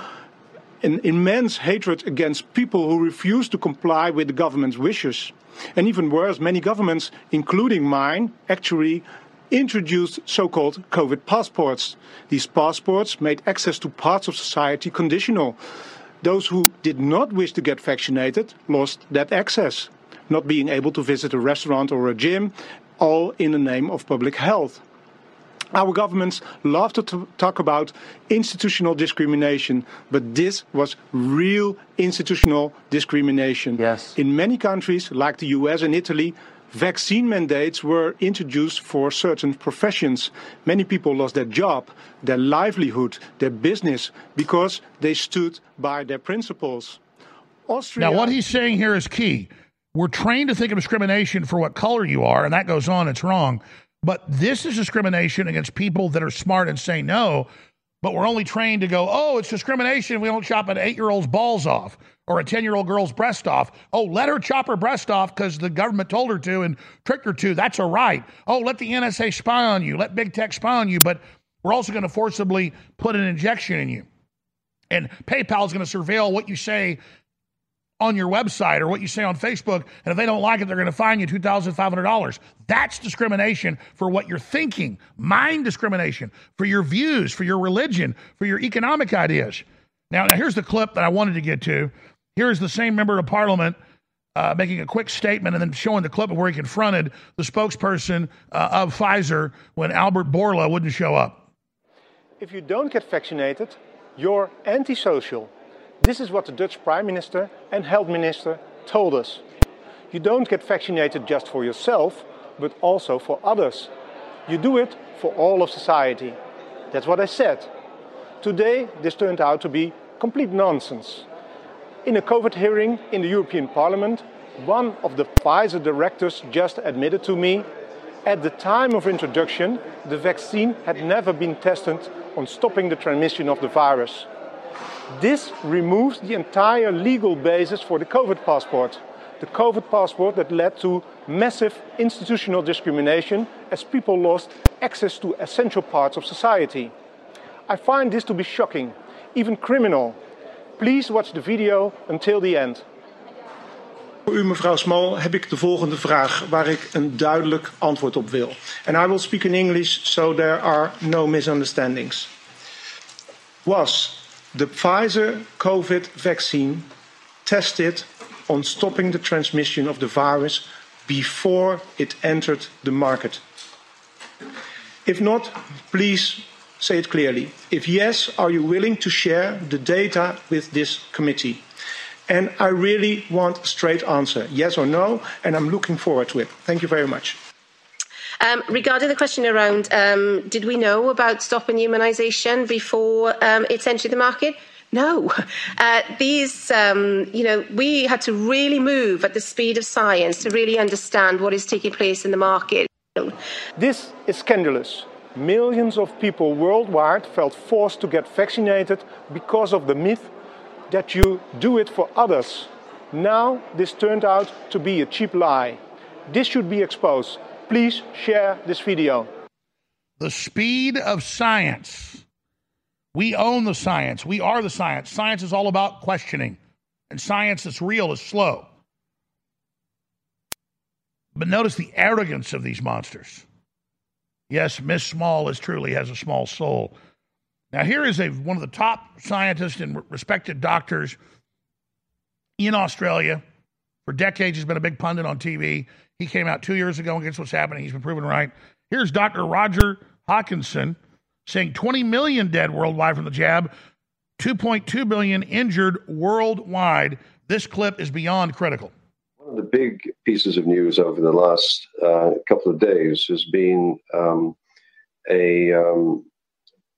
an immense hatred against people who refuse to comply with the government's wishes. And even worse, many governments, including mine, actually introduced so-called COVID passports. These passports made access to parts of society conditional. Those who did not wish to get vaccinated lost that access, not being able to visit a restaurant or a gym, all in the name of public health. Our governments love to talk about institutional discrimination, but this was real institutional discrimination. Yes. In many countries, like the US and Italy, vaccine mandates were introduced for certain professions. Many people lost their job, their livelihood, their business because they stood by their principles. Austria. Now, what he's saying here is key. We're trained to think of discrimination for what color you are, and that goes on, it's wrong. But this is discrimination against people that are smart and say no. But we're only trained to go, oh, it's discrimination. We don't chop an eight year old's balls off or a 10 year old girl's breast off. Oh, let her chop her breast off because the government told her to and tricked her to. That's a right. Oh, let the NSA spy on you. Let big tech spy on you. But we're also going to forcibly put an injection in you. And PayPal is going to surveil what you say on your website or what you say on Facebook. And if they don't like it, they're going to fine you $2,500. That's discrimination for what you're thinking, mind discrimination for your views, for your religion, for your economic ideas. Now, now here's the clip that I wanted to get to. Here's the same member of parliament uh, making a quick statement and then showing the clip of where he confronted the spokesperson uh, of Pfizer when Albert Bourla wouldn't show up. If you don't get vaccinated, you're antisocial. This is what the Dutch Prime Minister and Health Minister told us. You don't get vaccinated just for yourself, but also for others. You do it for all of society. That's what I said. Today, this turned out to be complete nonsense. In a COVID hearing in the European Parliament, one of the Pfizer directors just admitted to me at the time of introduction, the vaccine had never been tested on stopping the transmission of the virus. This removes the entire legal basis for the COVID passport. The COVID passport that led to massive institutional discrimination as people lost access to essential parts of society. I find this to be shocking, even criminal. Please watch the video until the end. Voor u, mevrouw Small, heb ik de volgende vraag waar ik een duidelijk antwoord op wil. And I will speak in English so there are no misunderstandings. Was the Pfizer COVID vaccine tested on stopping the transmission of the virus before it entered the market? If not, please say it clearly. If yes, are you willing to share the data with this committee? And I really want a straight answer, yes or no, and I'm looking forward to it. Thank you very much. Um, regarding the question around um, did we know about stopping immunisation before um, it's entered the market? No. Uh, these, um, you know, we had to really move at the speed of science to really understand what is taking place in the market. This is scandalous. Millions of people worldwide felt forced to get vaccinated because of the myth that you do it for others. Now, this turned out to be a cheap lie. This should be exposed. Please share this video. The speed of science. We own the science. We are the science. Science is all about questioning, and science that's real is slow. But notice the arrogance of these monsters. Yes, Miss Small is truly has a small soul. Now, here is a one of the top scientists and respected doctors in Australia. For decades, he's been a big pundit on TV. He came out two years ago guess what's happening? He's been proven right. Here's Dr. Roger Hodgkinson saying 20 million dead worldwide from the jab, 2.2 billion injured worldwide. This clip is beyond critical. One of the big pieces of news over the last uh, couple of days has been um, a, um,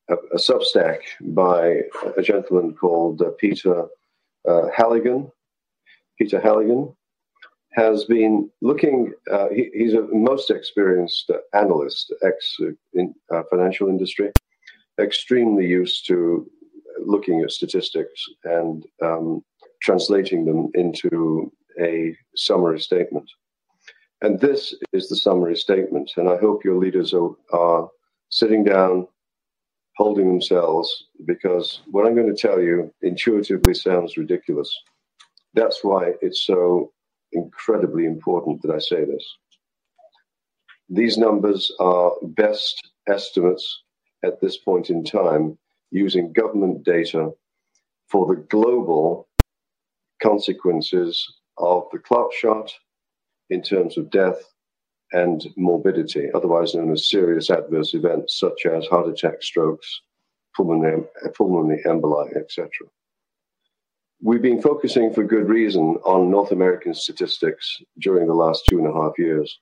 a, a Substack by a gentleman called uh, Peter uh, Halligan. Peter Halligan has been looking. Uh, he, he's a most experienced analyst, ex in, uh, financial industry, extremely used to looking at statistics and um, translating them into a summary statement. And this is the summary statement. And I hope your leaders are, are sitting down, holding themselves, because what I'm going to tell you intuitively sounds ridiculous. That's why it's so incredibly important that I say this. These numbers are best estimates at this point in time using government data for the global consequences of the clot shot in terms of death and morbidity, otherwise known as serious adverse events such as heart attack, strokes, pulmonary, pulmonary emboli, etc. We've been focusing for good reason on North American statistics during the last two and a half years.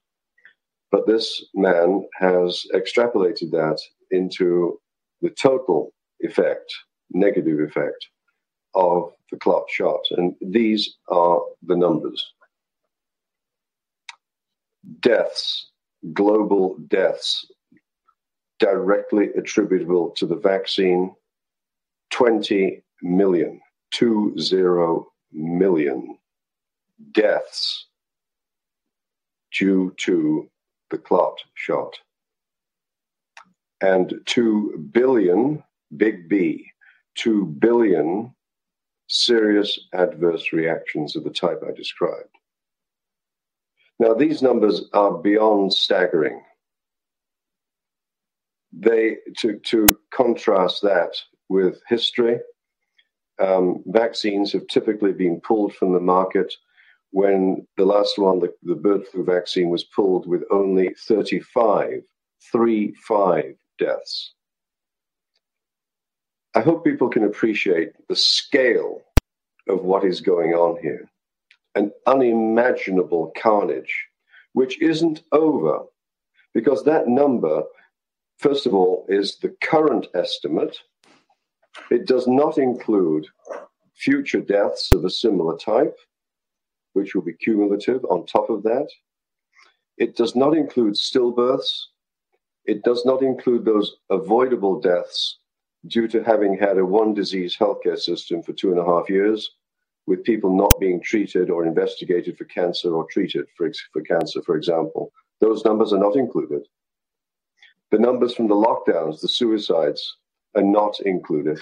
But this man has extrapolated that into the total effect, negative effect of the clot shot. And these are the numbers deaths, global deaths directly attributable to the vaccine 20 million, 20 million deaths due to the clot shot. And 2 billion, big B, 2 billion serious adverse reactions of the type I described. Now, these numbers are beyond staggering. They, to, to contrast that with history, um, vaccines have typically been pulled from the market when the last one, the, the bird flu vaccine, was pulled with only 35, 35 deaths. I hope people can appreciate the scale of what is going on here. An unimaginable carnage, which isn't over, because that number, first of all, is the current estimate. It does not include future deaths of a similar type, which will be cumulative on top of that. It does not include stillbirths. It does not include those avoidable deaths due to having had a one disease healthcare system for two and a half years, with people not being treated or investigated for cancer or treated for, for cancer, for example. Those numbers are not included. The numbers from the lockdowns, the suicides, are not included.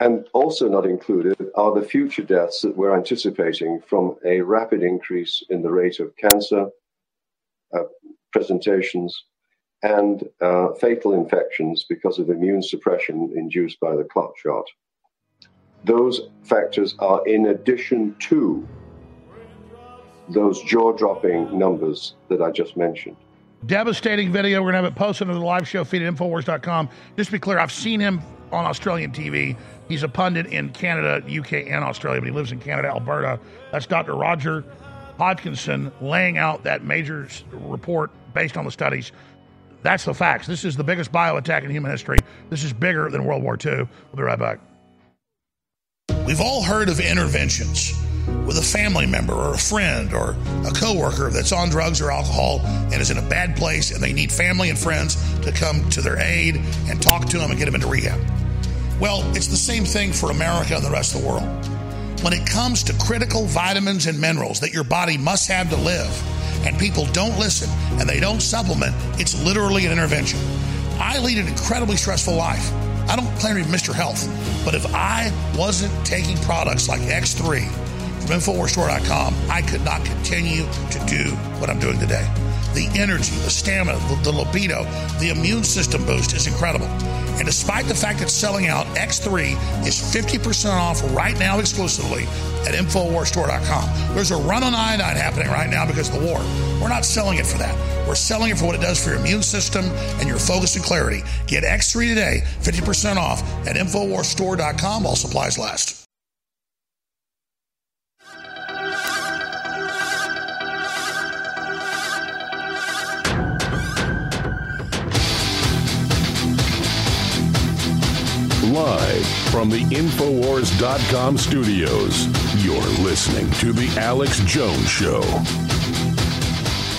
And also not included are the future deaths that we're anticipating from a rapid increase in the rate of cancer uh, presentations and uh, fatal infections because of immune suppression induced by the clot shot. Those factors are in addition to those jaw dropping numbers that I just mentioned. Devastating video. We're going to have it posted on the live show feed at Infowars.com. Just to be clear, I've seen him on Australian TV. He's a pundit in Canada, UK, and Australia, but he lives in Canada, Alberta. That's Dr. Roger Hodgkinson laying out that major report based on the studies that's the facts. This is the biggest bio attack in human history. This is bigger than World War II. We'll be right back. We've all heard of interventions with a family member or a friend or a coworker that's on drugs or alcohol and is in a bad place and they need family and friends to come to their aid and talk to them and get them into rehab. Well, it's the same thing for America and the rest of the world. When it comes to critical vitamins and minerals that your body must have to live, and people don't listen and they don't supplement, it's literally an intervention. I lead an incredibly stressful life. I don't claim to be Mr. Health, but if I wasn't taking products like X3 InfoWarsStore.com, I could not continue to do what I'm doing today. The energy, the stamina, the, the libido, the immune system boost is incredible. And despite the fact it's selling out, X3 is 50% off right now exclusively at InfoWarsStore.com. There's a run on iodine happening right now because of the war. We're not selling it for that. We're selling it for what it does for your immune system and your focus and clarity. Get X3 today, 50% off at InfoWarsStore.com while supplies last. Live from the Infowars.com studios, you're listening to The Alex Jones Show.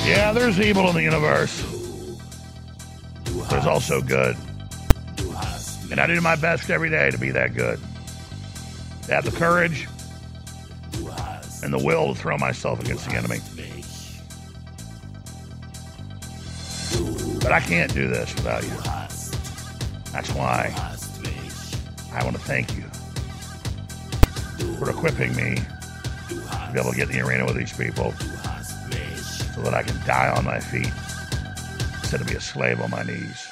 Yeah, there's evil in the universe. There's also good. And I do my best every day to be that good. To have the courage and the will to throw myself against the enemy. But I can't do this without you. That's why I want to thank you for equipping me to be able to get in the arena with these people so that I can die on my feet instead of be a slave on my knees.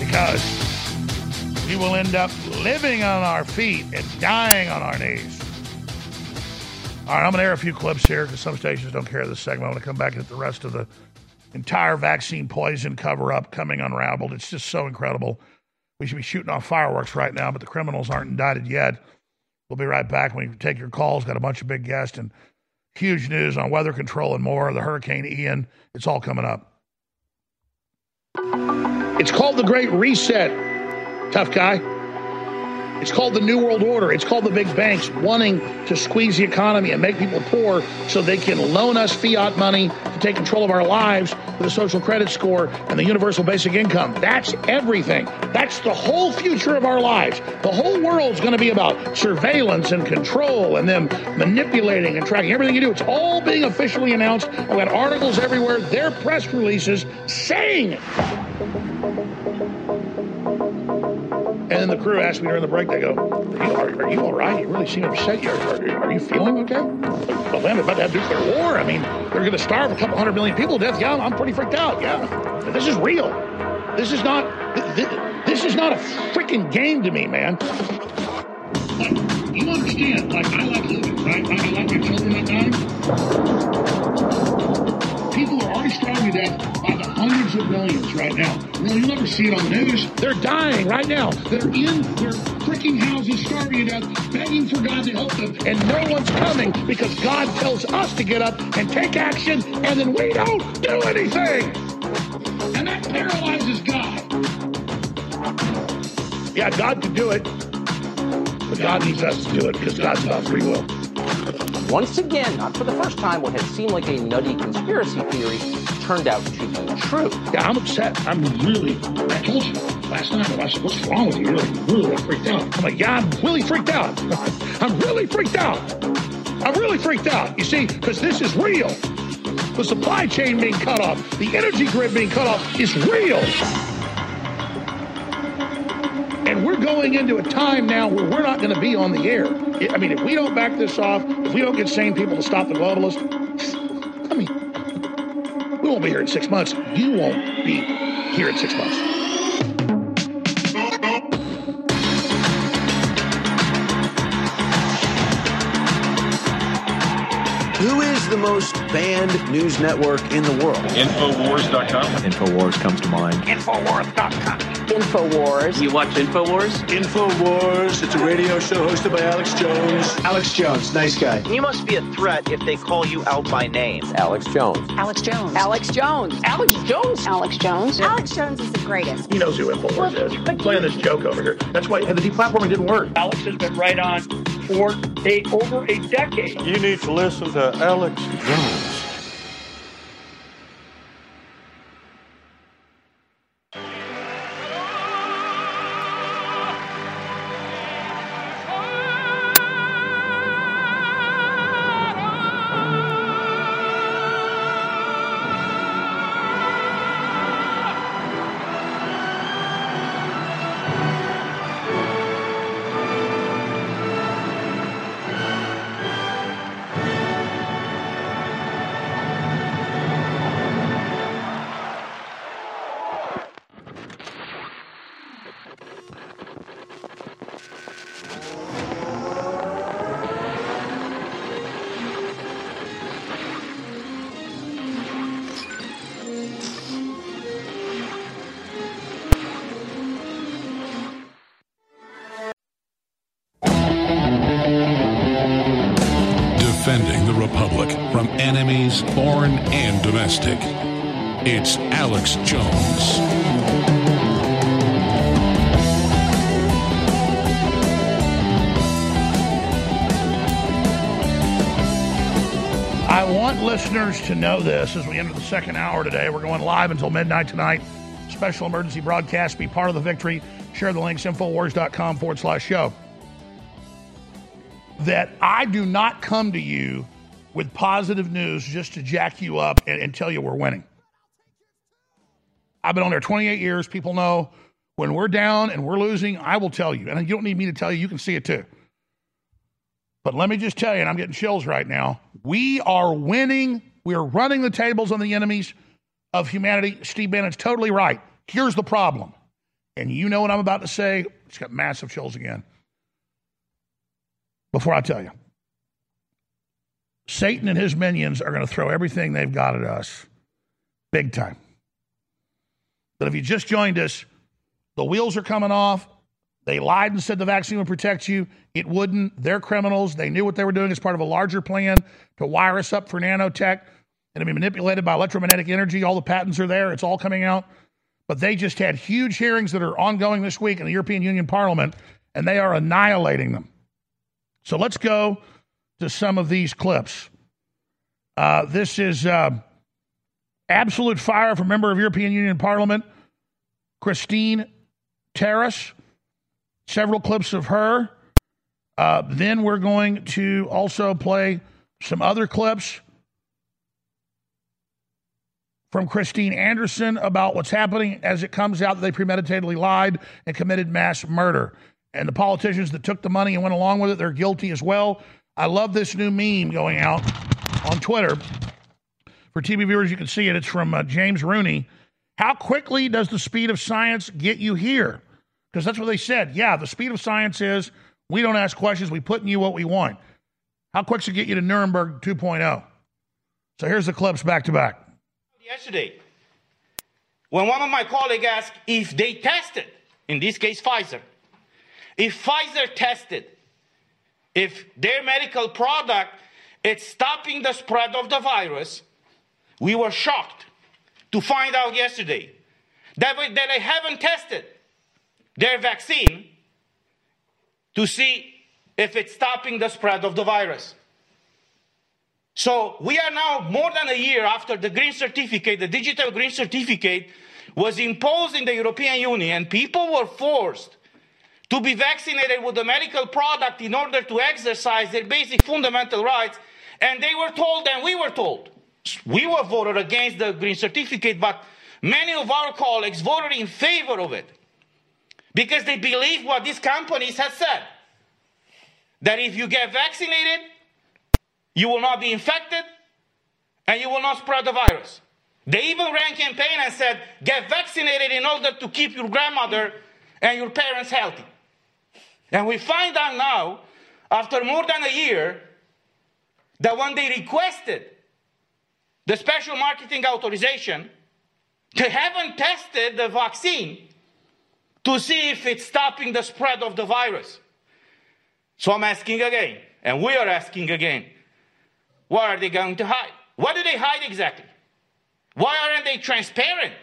Because we will end up living on our feet and dying on our knees. All right, I'm going to air a few clips here because some stations don't care this segment. I'm going to come back hit the rest of the entire vaccine poison cover up coming unraveled. It's just so incredible. We should be shooting off fireworks right now, but the criminals aren't indicted yet. We'll be right back when we take your calls. Got a bunch of big guests and huge news on weather control and more. The Hurricane Ian. It's all coming up. It's called the Great Reset, tough guy. It's called the New World Order. It's called the big banks wanting to squeeze the economy and make people poor so they can loan us fiat money to take control of our lives with a social credit score and the universal basic income. That's everything. That's the whole future of our lives. The whole world's going to be about surveillance and control and them manipulating and tracking everything you do. It's all being officially announced. I've got articles everywhere, their press releases saying it. And then the crew asked me during the break, they go, Are you, are, are you all right? You really seem upset. Are, are, are you feeling okay? Well, man, about to have nuclear war. I mean, they're going to starve a couple hundred million people to death. Yeah, I'm pretty freaked out. Yeah. But this is real. This is not, this, this is not a freaking game to me, man. Like, you understand, like, I like living, right? I, I like my children not dying. People are already starving to death by the hundreds of millions right now. No, you'll never see it on the news. They're dying right now. They're in their freaking houses starving to death, begging for God to help them. And no one's coming because God tells us to get up and take action, and then we don't do anything. And that paralyzes God. Yeah, God could do it. But God needs us to do it because God's about free will. Once again, not for the first time, what had seemed like a nutty conspiracy theory turned out to be true. Yeah, I'm upset. I'm really, I told you last night, I said, what's wrong with you? You're like, really freaked out. I'm like, yeah, I'm really freaked out. I'm really freaked out. I'm really freaked out. You see, because this is real. The supply chain being cut off, the energy grid being cut off is real. And we're going into a time now where we're not going to be on the air. I mean, if we don't back this off, if we don't get sane people to stop the globalists, I mean, we won't be here in six months. You won't be here in six months. Who is the most banned news network in the world? Infowars.com. Infowars comes to mind. Infowars.com. Infowars. You watch Infowars? Infowars. It's a radio show hosted by Alex Jones. Alex Jones, nice guy. You must be a threat if they call you out by name. Alex Jones. Alex Jones. Alex Jones. Alex Jones. Alex Jones. Alex Jones is the greatest. He knows who Infowars is. I'm playing this joke over here. That's why and the deplatforming didn't work. Alex has been right on for a, over a decade. You need to listen to Alex Jones. Domestic. It's Alex Jones. I want listeners to know this as we enter the second hour today. We're going live until midnight tonight. Special emergency broadcast. Be part of the victory. Share the links, Infowars.com forward slash show. That I do not come to you with positive news just to jack you up and, and tell you we're winning. I've been on there 28 years. People know when we're down and we're losing, I will tell you. And you don't need me to tell you, you can see it too. But let me just tell you, and I'm getting chills right now. We are winning. We are running the tables on the enemies of humanity. Steve Bannon's totally right. Here's the problem. And you know what I'm about to say. It's got massive chills again. Before I tell you, Satan and his minions are going to throw everything they've got at us big time. But if you just joined us, the wheels are coming off. They lied and said the vaccine would protect you. It wouldn't. They're criminals. They knew what they were doing as part of a larger plan to wire us up for nanotech and to be manipulated by electromagnetic energy. All the patents are there. It's all coming out. But they just had huge hearings that are ongoing this week in the European Union Parliament, and they are annihilating them. So let's go to some of these clips. Uh, this is uh, absolute fire from member of European Union Parliament, Cristian Terheș several clips of her. Uh, then we're going to also play some other clips from Christine Anderson about what's happening as it comes out that they premeditatedly lied and committed mass murder. And the politicians that took the money and went along with it, they're guilty as well. I love this new meme going out on Twitter. For TV viewers, you can see it. It's from uh, James Rooney. How quickly does the speed of science get you here? Because that's what they said. Yeah, the speed of science is we don't ask questions, we put in you what we want. How quick should get you to Nuremberg 2.0? So here's the clips back to back. Yesterday, when one of my colleagues asked if they tested, in this case Pfizer, if Pfizer tested, if their medical product is stopping the spread of the virus, we were shocked to find out yesterday that, that they haven't tested their vaccine to see if it's stopping the spread of the virus. So we are now more than a year after the green certificate, the digital green certificate was imposed in the European Union, people were forced to be vaccinated with a medical product in order to exercise their basic fundamental rights. And they were told, and we were told, we were voted against the green certificate, but many of our colleagues voted in favor of it because they believe what these companies have said that if you get vaccinated, you will not be infected and you will not spread the virus. They even ran campaign and said, get vaccinated in order to keep your grandmother and your parents healthy. And we find out now, after more than a year, that when they requested the special marketing authorization, they haven't tested the vaccine to see if it's stopping the spread of the virus. So I'm asking again, and we are asking again, what are they going to hide? What do they hide exactly? Why aren't they transparent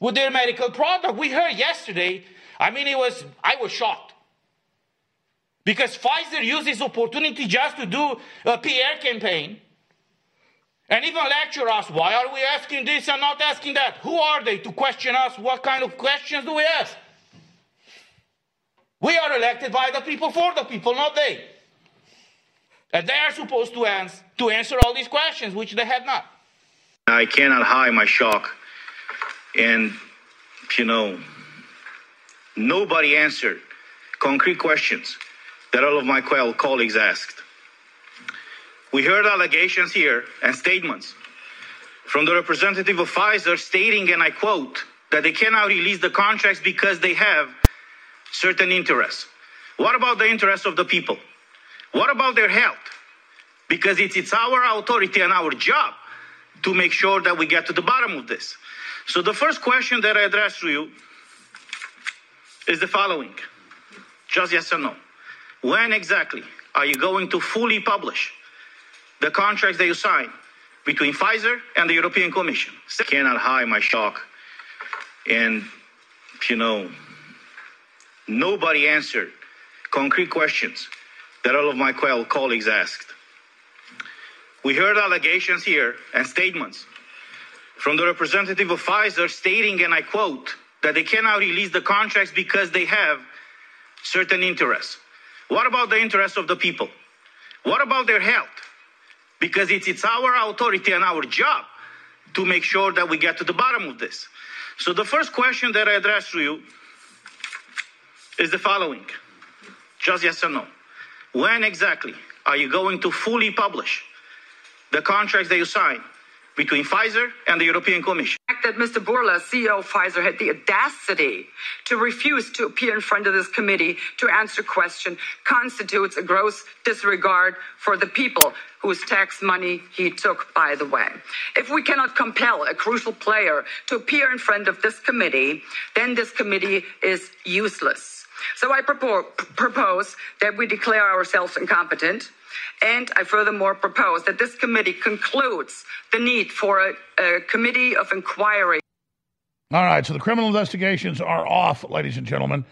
with their medical product? We heard yesterday, I mean, it was, I was shocked. Because Pfizer used this opportunity just to do a PR campaign and even lecture us. Why are we asking this and not asking that? Who are they to question us? What kind of questions do we ask? We are elected by the people for the people, not they. And they are supposed to, ans- to answer all these questions, which they have not. I cannot hide my shock. And, you know, nobody answered concrete questions that all of my colleagues asked. We heard allegations here and statements from the representative of Pfizer stating, and I quote, that they cannot release the contracts because they have certain interests. What about the interests of the people? What about their health? Because it's, it's our authority and our job to make sure that we get to the bottom of this. So the first question that I address to you is the following. Just yes or no. When exactly are you going to fully publish the contracts that you signed between Pfizer and the European Commission. I cannot hide my shock. And, you know, nobody answered concrete questions that all of my co- colleagues asked. We heard allegations here and statements from the representative of Pfizer stating, and I quote, that they cannot release the contracts because they have certain interests. What about the interests of the people? What about their health? Because it's, it's our authority and our job to make sure that we get to the bottom of this. So the first question that I address to you is the following. Just yes or no. When exactly are you going to fully publish the contracts that you signed between Pfizer and the European Commission? The fact that Mr. Bourla, CEO of Pfizer, had the audacity to refuse to appear in front of this committee to answer question constitutes a gross disregard for the people whose tax money he took, by the way. If we cannot compel a crucial player to appear in front of this committee, then this committee is useless. So I propose that we declare ourselves incompetent. And I furthermore propose that this committee concludes the need for a, a committee of inquiry. All right, so the criminal investigations are off, ladies and gentlemen.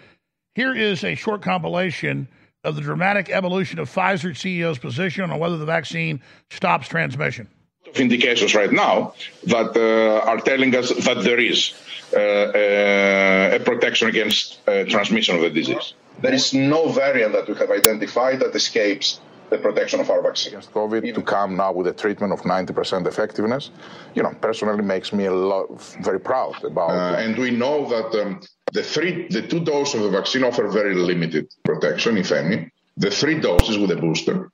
Here is a short compilation of the dramatic evolution of Pfizer CEO's position on whether the vaccine stops transmission. of indications right now that uh, are telling us that there is uh, uh, a protection against uh, transmission of the disease. There is no variant that we have identified that escapes the protection of our vaccine. Against COVID to come now with a treatment of 90% effectiveness, you know, personally makes me a lot, very proud about. Uh, and we know that um, the three, the two doses of the vaccine offer very limited protection, if any. The three doses with a booster,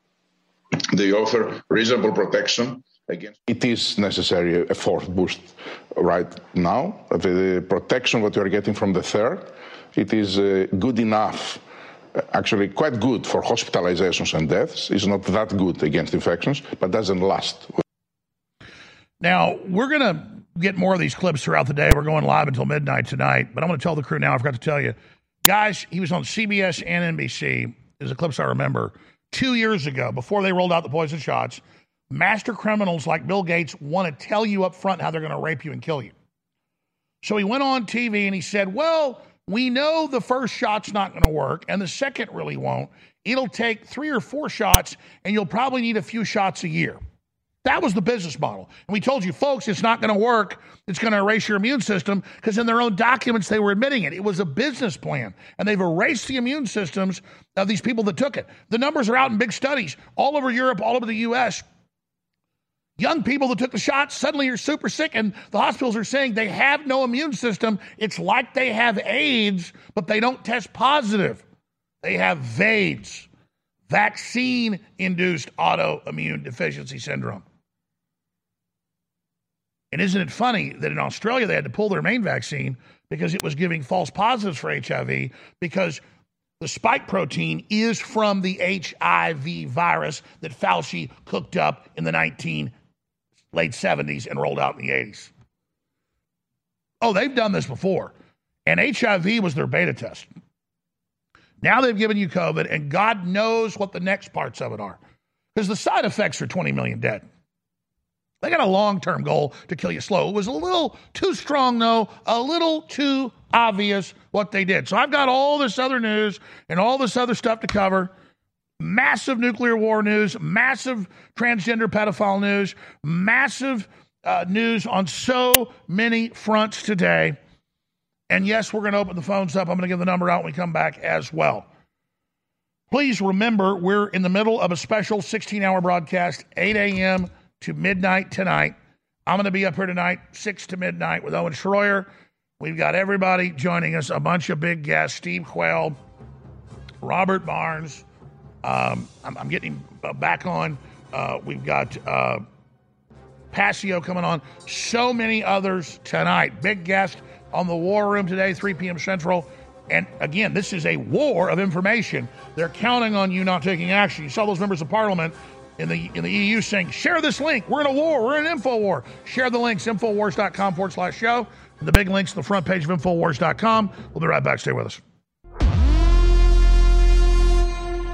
they offer reasonable protection against. It is necessary a fourth boost right now. The protection that you are getting from the third, it is uh, good enough actually quite good for hospitalizations and deaths. It's not that good against infections, but doesn't last. Now, we're going to get more of these clips throughout the day. We're going live until midnight tonight, but I'm going to tell the crew now. I forgot to tell you. Guys, he was on CBS and NBC. There's a clips I remember two years ago before they rolled out the poison shots. Master criminals like Bill Gates want to tell you up front how they're going to rape you and kill you. So he went on TV and he said, Well, we know the first shot's not going to work and the second really won't. It'll take three or four shots and you'll probably need a few shots a year. That was the business model. And we told you, folks, it's not going to work. It's going to erase your immune system because in their own documents, they were admitting it. It was a business plan. And they've erased the immune systems of these people that took it. The numbers are out in big studies all over Europe, all over the U.S. Young people that took the shots suddenly are super sick, and the hospitals are saying they have no immune system. It's like they have AIDS, but they don't test positive. They have VAIDS, vaccine induced autoimmune deficiency syndrome. And isn't it funny that in Australia they had to pull their main vaccine because it was giving false positives for HIV because the spike protein is from the HIV virus that Fauci cooked up in the 19 late 70s and rolled out in the 80s. Oh, they've done this before. And HIV was their beta test. Now they've given you COVID, and God knows what the next parts of it are. Because the side effects are 20 million dead. They got a long term goal to kill you slow. It was a little too strong, though, a little too obvious what they did. So I've got all this other news and all this other stuff to cover massive nuclear war news, massive transgender pedophile news, massive uh, news on so many fronts today. And yes, we're going to open the phones up. I'm going to give the number out when we come back as well. Please remember, we're in the middle of a special 16 hour broadcast, 8 a.m. to midnight tonight. I'm going to be up here tonight, 6 to midnight with Owen Schroyer. We've got everybody joining us, a bunch of big guests Steve Quayle, Robert Barnes. Um, I'm, I'm, getting back on. Uh, we've got uh, Passio coming on. So many others tonight. Big guest on the War Room today, 3 p.m. Central. And again, this is a war of information. They're counting on you not taking action. You saw those members of parliament in the in the EU saying, share this link. We're in a war. We're in an info war. Share the links, infowars.com forward slash show. The big links the front page of infowars.com. We'll be right back. Stay with us.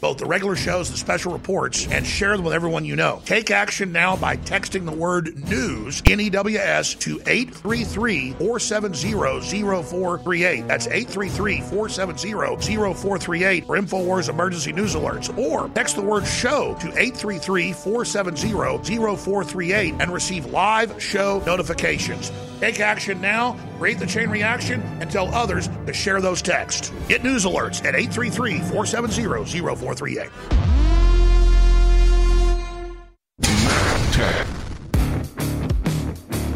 both the regular shows and the special reports and share them with everyone you know. Take action now by texting the word news, N E W S, to 833 470 0438. That's 833 470 0438 for InfoWars emergency news alerts. Or text the word show to 833 470 0438 and receive live show notifications. Take action now, create the chain reaction, and tell others to share those texts. Get news alerts at 833 470 0438. 438.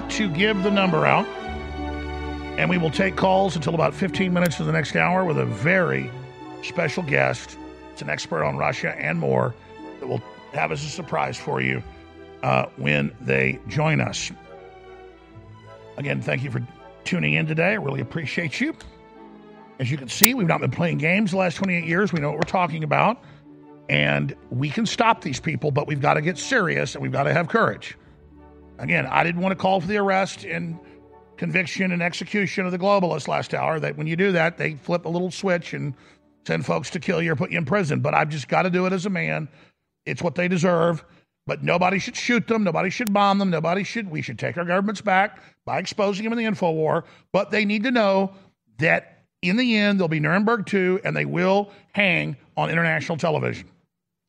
Want to give the number out, and we will take calls until about 15 minutes of the next hour with a very special guest. It's an expert on Russia and more that will have as a surprise for you uh, when they join us. Again, thank you for tuning in today. I really appreciate you. As you can see, we've not been playing games the last 28 years. We know what we're talking about. And we can stop these people, but we've got to get serious and we've got to have courage. Again, I didn't want to call for the arrest and conviction and execution of the globalists last hour. That when you do that, they flip a little switch and send folks to kill you or put you in prison. But I've just got to do it as a man. It's what they deserve. But nobody should shoot them. Nobody should bomb them. Nobody should. We should take our governments back by exposing them in the info war. But they need to know that in the end, there'll be Nuremberg 2 and they will hang on international television.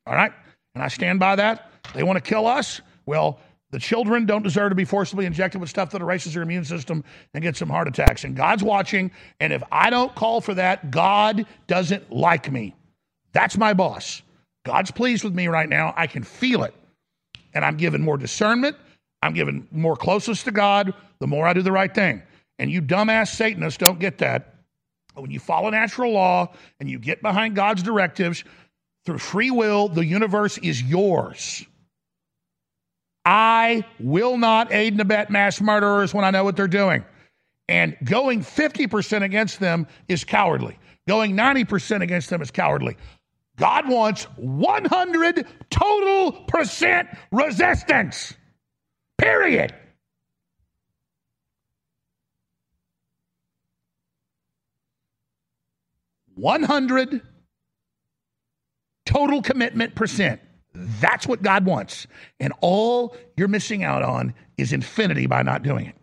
All right? And I stand by that. They want to kill us. Well, the children don't deserve to be forcibly injected with stuff that erases their immune system and gets them heart attacks. And God's watching. And if I don't call for that, God doesn't like me. That's my boss. God's pleased with me right now. I can feel it. And I'm given more discernment. I'm given more closeness to God the more I do the right thing. And you dumbass Satanists don't get that. When you follow natural law and you get behind God's directives through free will, the universe is yours. I will not aid and abet mass murderers when I know what they're doing. And going 50% against them is cowardly. Going 90% against them is cowardly. God wants 100 total percent resistance. Period. One hundred total commitment percent. That's what God wants. And all you're missing out on is infinity by not doing it.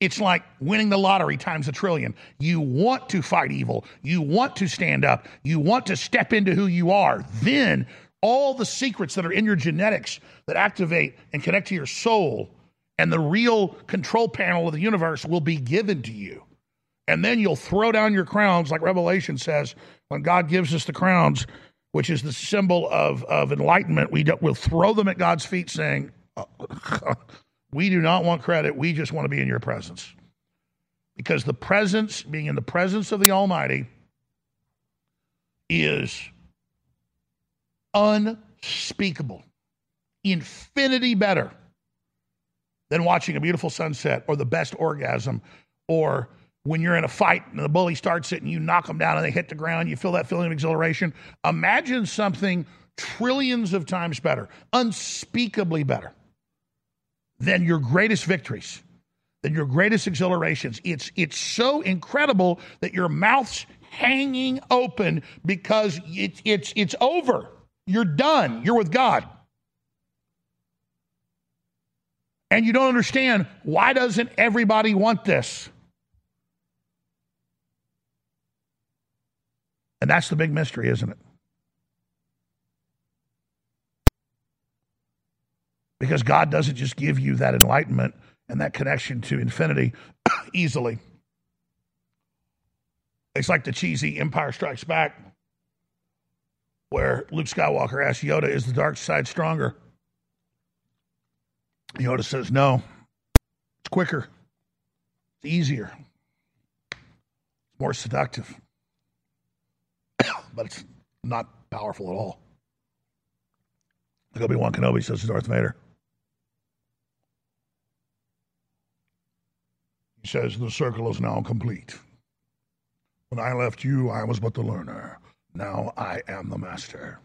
It's like winning the lottery times a trillion. You want to fight evil. You want to stand up. You want to step into who you are. Then all the secrets that are in your genetics that activate and connect to your soul, and the real control panel of the universe will be given to you. And then you'll throw down your crowns, like Revelation says, when God gives us the crowns, which is the symbol of, of enlightenment, we we'll throw them at God's feet saying, We do not want credit. We just want to be in your presence. Because the presence, being in the presence of the Almighty, is unspeakable, infinity better than watching a beautiful sunset or the best orgasm or when you're in a fight and the bully starts it and you knock them down and they hit the ground, you feel that feeling of exhilaration. Imagine something trillions of times better, unspeakably better than your greatest victories, than your greatest exhilarations. It's, it's so incredible that your mouth's hanging open because it, it's, it's over. You're done. You're with God. And you don't understand why doesn't everybody want this? And that's the big mystery, isn't it? Because God doesn't just give you that enlightenment and that connection to infinity easily. It's like the cheesy Empire Strikes Back, where Luke Skywalker asks Yoda, Is the dark side stronger? Yoda says, No, it's quicker, it's easier, more seductive but it's not powerful at all. Obi Wan Kenobi says to Darth Vader. He says, The circle is now complete. When I left you, I was but the learner. Now I am the master.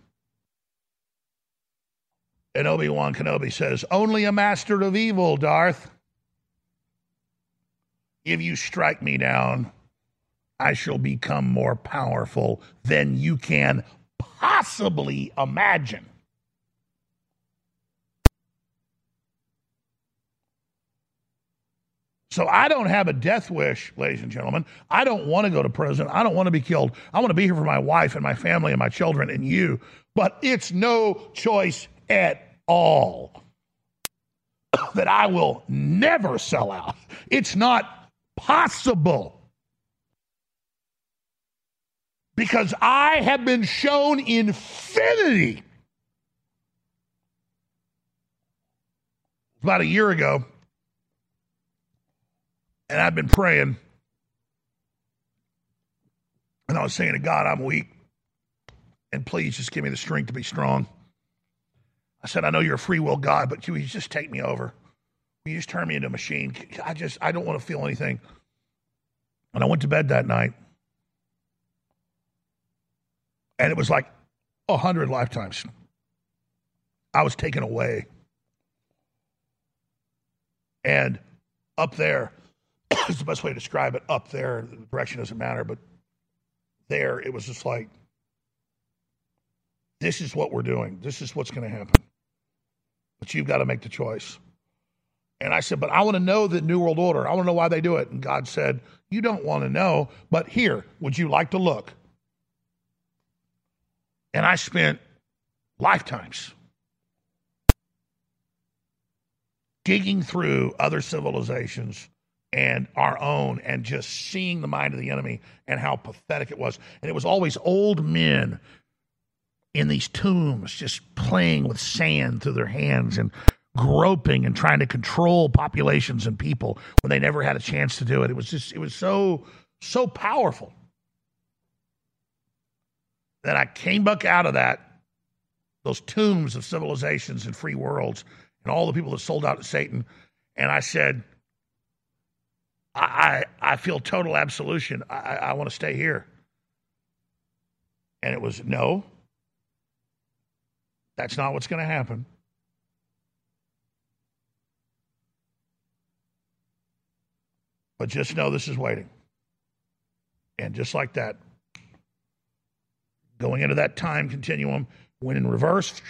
And Obi Wan Kenobi says, Only a master of evil, Darth. If you strike me down, I shall become more powerful than you can possibly imagine. So I don't have a death wish, ladies and gentlemen. I don't want to go to prison. I don't want to be killed. I want to be here for my wife and my family and my children and you. But it's no choice at all that I will never sell out. It's not possible. Because I have been shown infinity. About a year ago, and I've been praying, and I was saying to God, I'm weak, and please just give me the strength to be strong. I said, I know you're a free will God, but you just take me over. You just turn me into a machine. I just, I don't want to feel anything. And I went to bed that night and it was like a hundred lifetimes. I was taken away. And up there is the best way to describe it. Up there, the direction doesn't matter, but there it was just like, this is what we're doing. This is what's going to happen. But you've got to make the choice. And I said, but I want to know the New World Order. I want to know why they do it. And God said, you don't want to know, but here, would you like to look? And I spent lifetimes digging through other civilizations and our own and just seeing the mind of the enemy and how pathetic it was. And it was always old men in these tombs just playing with sand through their hands and groping and trying to control populations and people when they never had a chance to do it. It was just, it was so, so powerful that I came back out of that, those tombs of civilizations and free worlds, and all the people that sold out to Satan, and I said, I, I, I feel total absolution. I, I want to stay here. And it was, no, that's not what's going to happen. But just know this is waiting. And just like that, going into that time continuum, went in reverse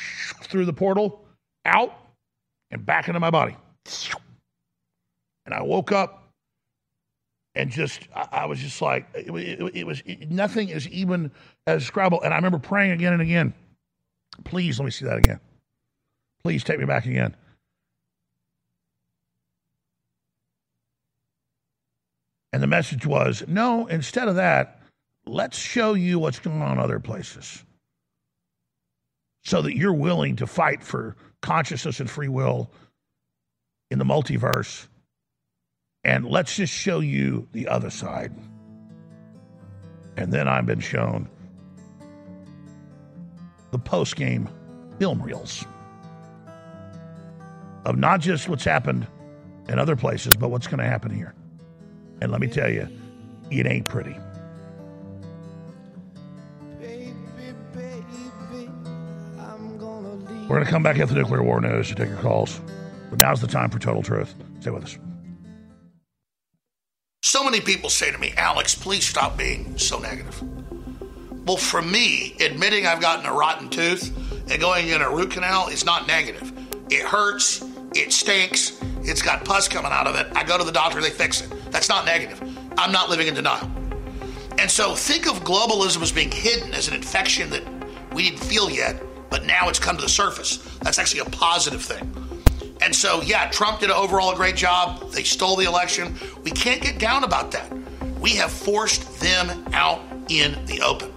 through the portal, out, and back into my body. And I woke up and just, I, was just like, it, it, it was, it, nothing is even as Scrabble. And I remember praying again and again. Please let me see that again. Please take me back again. And the message was no, instead of that, let's show you what's going on other places so that you're willing to fight for consciousness and free will in the multiverse. And let's just show you the other side. And then I've been shown the post game film reels of not just what's happened in other places, but what's going to happen here. And let me tell you, it ain't pretty. We're going to come back after the nuclear war news to take your calls. But now's the time for total truth. Stay with us. So many people say to me, Alex, please stop being so negative. Well, for me, admitting I've gotten a rotten tooth and going in a root canal is not negative. It hurts, it stinks, it's got pus coming out of it. I go to the doctor, they fix it. That's not negative. I'm not living in denial. And so think of globalism as being hidden as an infection that we didn't feel yet, but now it's come to the surface. That's actually a positive thing. And so, yeah, Trump did overall a great job. They stole the election. We can't get down about that. We have forced them out in the open.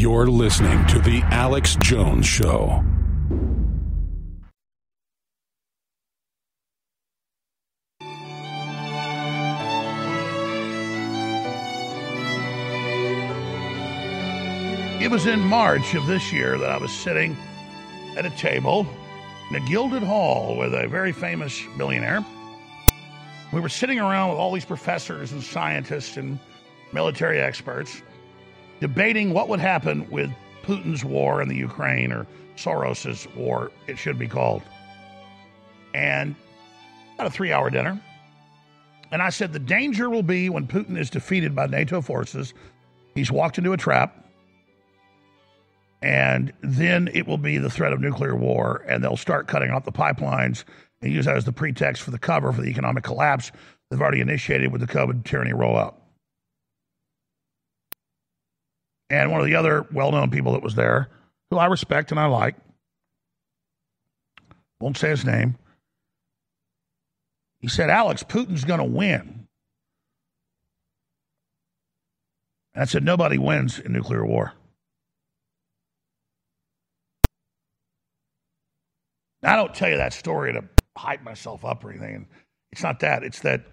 You're listening to The Alex Jones Show. It was in March of this year that I was sitting at a table in a gilded hall with a very famous billionaire. We were sitting around with all these professors and scientists and military experts debating what would happen with Putin's war in the Ukraine or Soros's war, it should be called. And had a three hour dinner. And I said the danger will be when Putin is defeated by NATO forces, he's walked into a trap. And then it will be the threat of nuclear war, and they'll start cutting off the pipelines and use that as the pretext for the cover for the economic collapse they've already initiated with the COVID tyranny rollout. And one of the other well known people that was there, who I respect and I like, won't say his name, he said, Alex, Putin's going to win. And I said, nobody wins in nuclear war. I don't tell you that story to hype myself up or anything. It's not that. It's that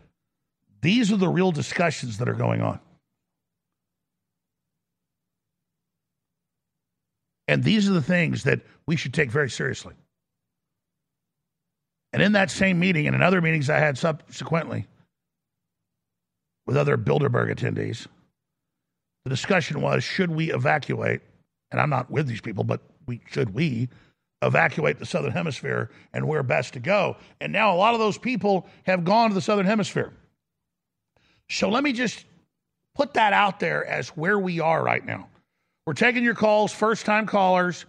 these are the real discussions that are going on. And these are the things that we should take very seriously. And in that same meeting and in other meetings I had subsequently with other Bilderberg attendees, the discussion was should we evacuate? And I'm not with these people, but we should we evacuate the southern hemisphere and where best to go. And now a lot of those people have gone to the southern hemisphere. So let me just put that out there as where we are right now. We're taking your calls, first time callers,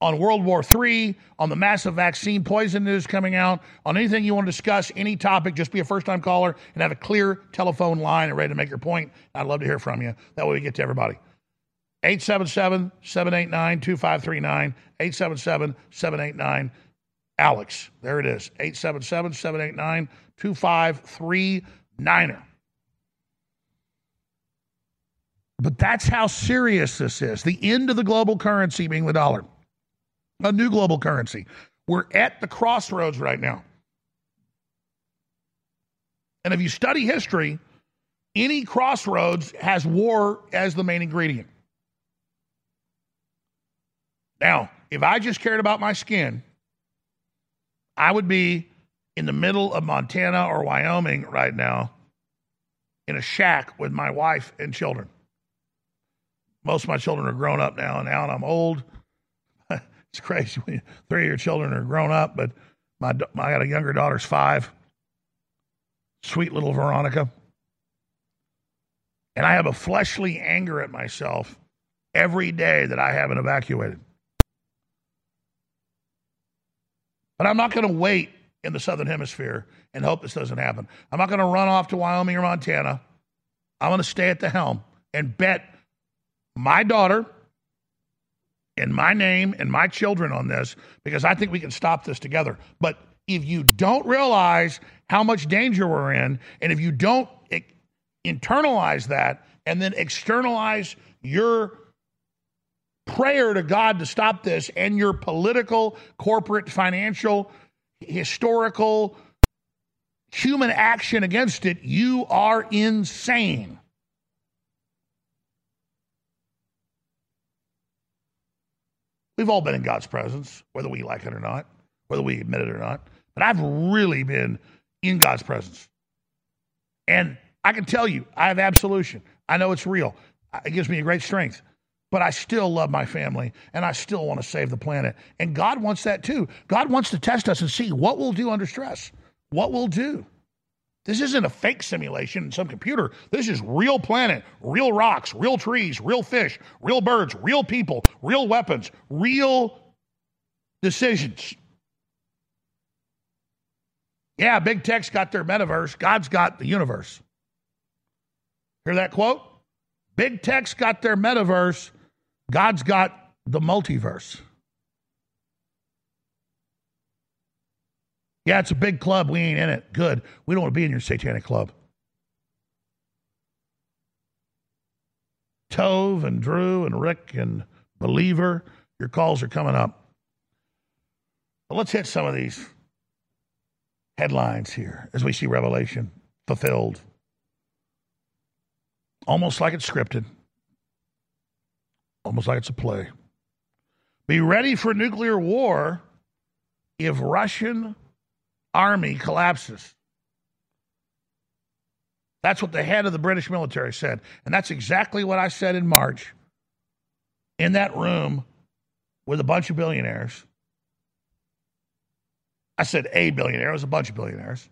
on World War III, on the massive vaccine poison news coming out, on anything you want to discuss, any topic, just be a first time caller and have a clear telephone line and ready to make your point. I'd love to hear from you. That way we get to everybody. 877 789 2539. 877 789 Alex. There it is. 877 789 2539. But that's how serious this is. The end of the global currency being the dollar, a new global currency. We're at the crossroads right now. And if you study history, any crossroads has war as the main ingredient. Now, if I just cared about my skin, I would be in the middle of Montana or Wyoming right now in a shack with my wife and children. Most of my children are grown up now, and now I'm old. It's crazy. when Three of your children are grown up, but my, da- I got a younger daughter's five. Sweet little Veronica. And I have a fleshly anger at myself every day that I haven't evacuated. But I'm not going to wait in the southern hemisphere and hope this doesn't happen. I'm not going to run off to Wyoming or Montana. I'm going to stay at the helm and bet my daughter and my name and my children on this because I think we can stop this together. But if you don't realize how much danger we're in, and if you don't internalize that and then externalize your prayer to God to stop this and your political, corporate, financial, historical, human action against it, you are insane. We've all been in God's presence, whether we like it or not, whether we admit it or not. But I've really been in God's presence. And I can tell you, I have absolution. I know it's real. It gives me a great strength. But I still love my family and I still want to save the planet. And God wants that too. God wants to test us and see what we'll do under stress. What we'll do. This isn't a fake simulation in some computer. This is real planet, real rocks, real trees, real fish, real birds, real people, real weapons, real decisions. Yeah, big tech's got their metaverse. God's got the universe. Hear that quote? Big tech's got their metaverse. God's got the multiverse. Yeah, it's a big club. We ain't in it. Good. We don't want to be in your satanic club. Tove and Drew and Rick and Believer, your calls are coming up. But let's hit some of these headlines here as we see Revelation fulfilled. Almost like it's scripted, almost like it's a play. Be ready for nuclear war if Russian army collapses. That's what the head of the British military said. And that's exactly what I said in March in that room with a bunch of billionaires. I said a billionaire, it was a bunch of billionaires.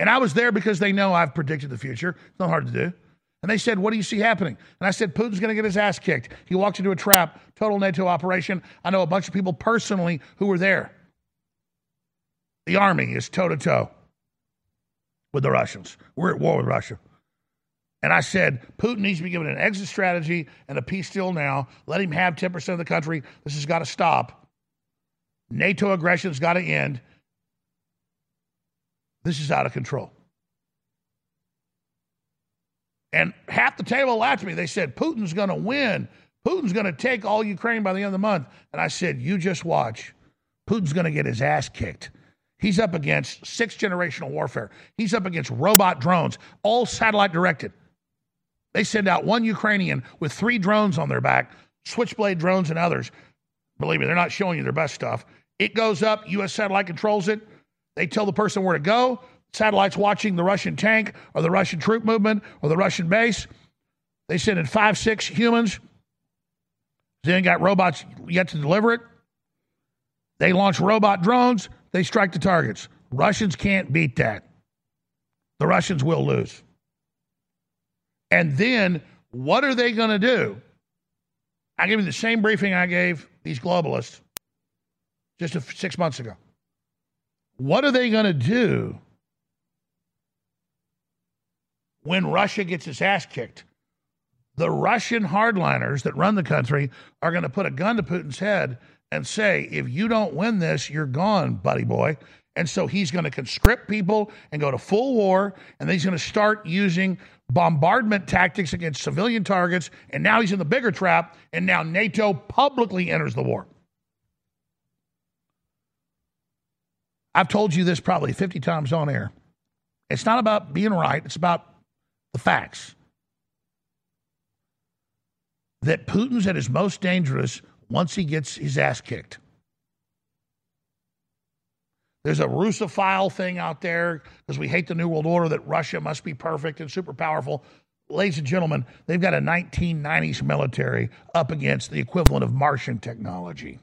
And I was there because they know I've predicted the future. It's not hard to do. And they said, What do you see happening? And I said, Putin's going to get his ass kicked. He walked into a trap, total NATO operation. I know a bunch of people personally who were there. The army is toe to toe with the Russians. We're at war with Russia. And I said, Putin needs to be given an exit strategy and a peace deal now. Let him have 10% of the country. This has got to stop. NATO aggression's got to end. This is out of control. And half the table laughed at me. They said, Putin's going to win. Putin's going to take all Ukraine by the end of the month. And I said, You just watch. Putin's going to get his ass kicked. He's up against sixth generational warfare. He's up against robot drones, all satellite directed. They send out one Ukrainian with three drones on their back, switchblade drones and others. Believe me, they're not showing you their best stuff. It goes up, U.S. satellite controls it. They tell the person where to go. Satellites watching the Russian tank or the Russian troop movement or the Russian base. They send in five, six humans. They ain't got robots yet to deliver it. They launch robot drones. They strike the targets. Russians can't beat that. The Russians will lose. And then what are they going to do? I give you the same briefing I gave these globalists just six months ago. What are they going to do when Russia gets its ass kicked? The Russian hardliners that run the country are going to put a gun to Putin's head and say, if you don't win this, you're gone, buddy boy. And so he's going to conscript people and go to full war, and then he's going to start using bombardment tactics against civilian targets. And now he's in the bigger trap, and now NATO publicly enters the war. I've told you this probably 50 times on air. It's not about being right, it's about the facts. That Putin's at his most dangerous once he gets his ass kicked. There's a Russophile thing out there because we hate the New World Order that Russia must be perfect and super powerful. ladies and gentlemen, they've got a 1990s military up against the equivalent of Martian technology.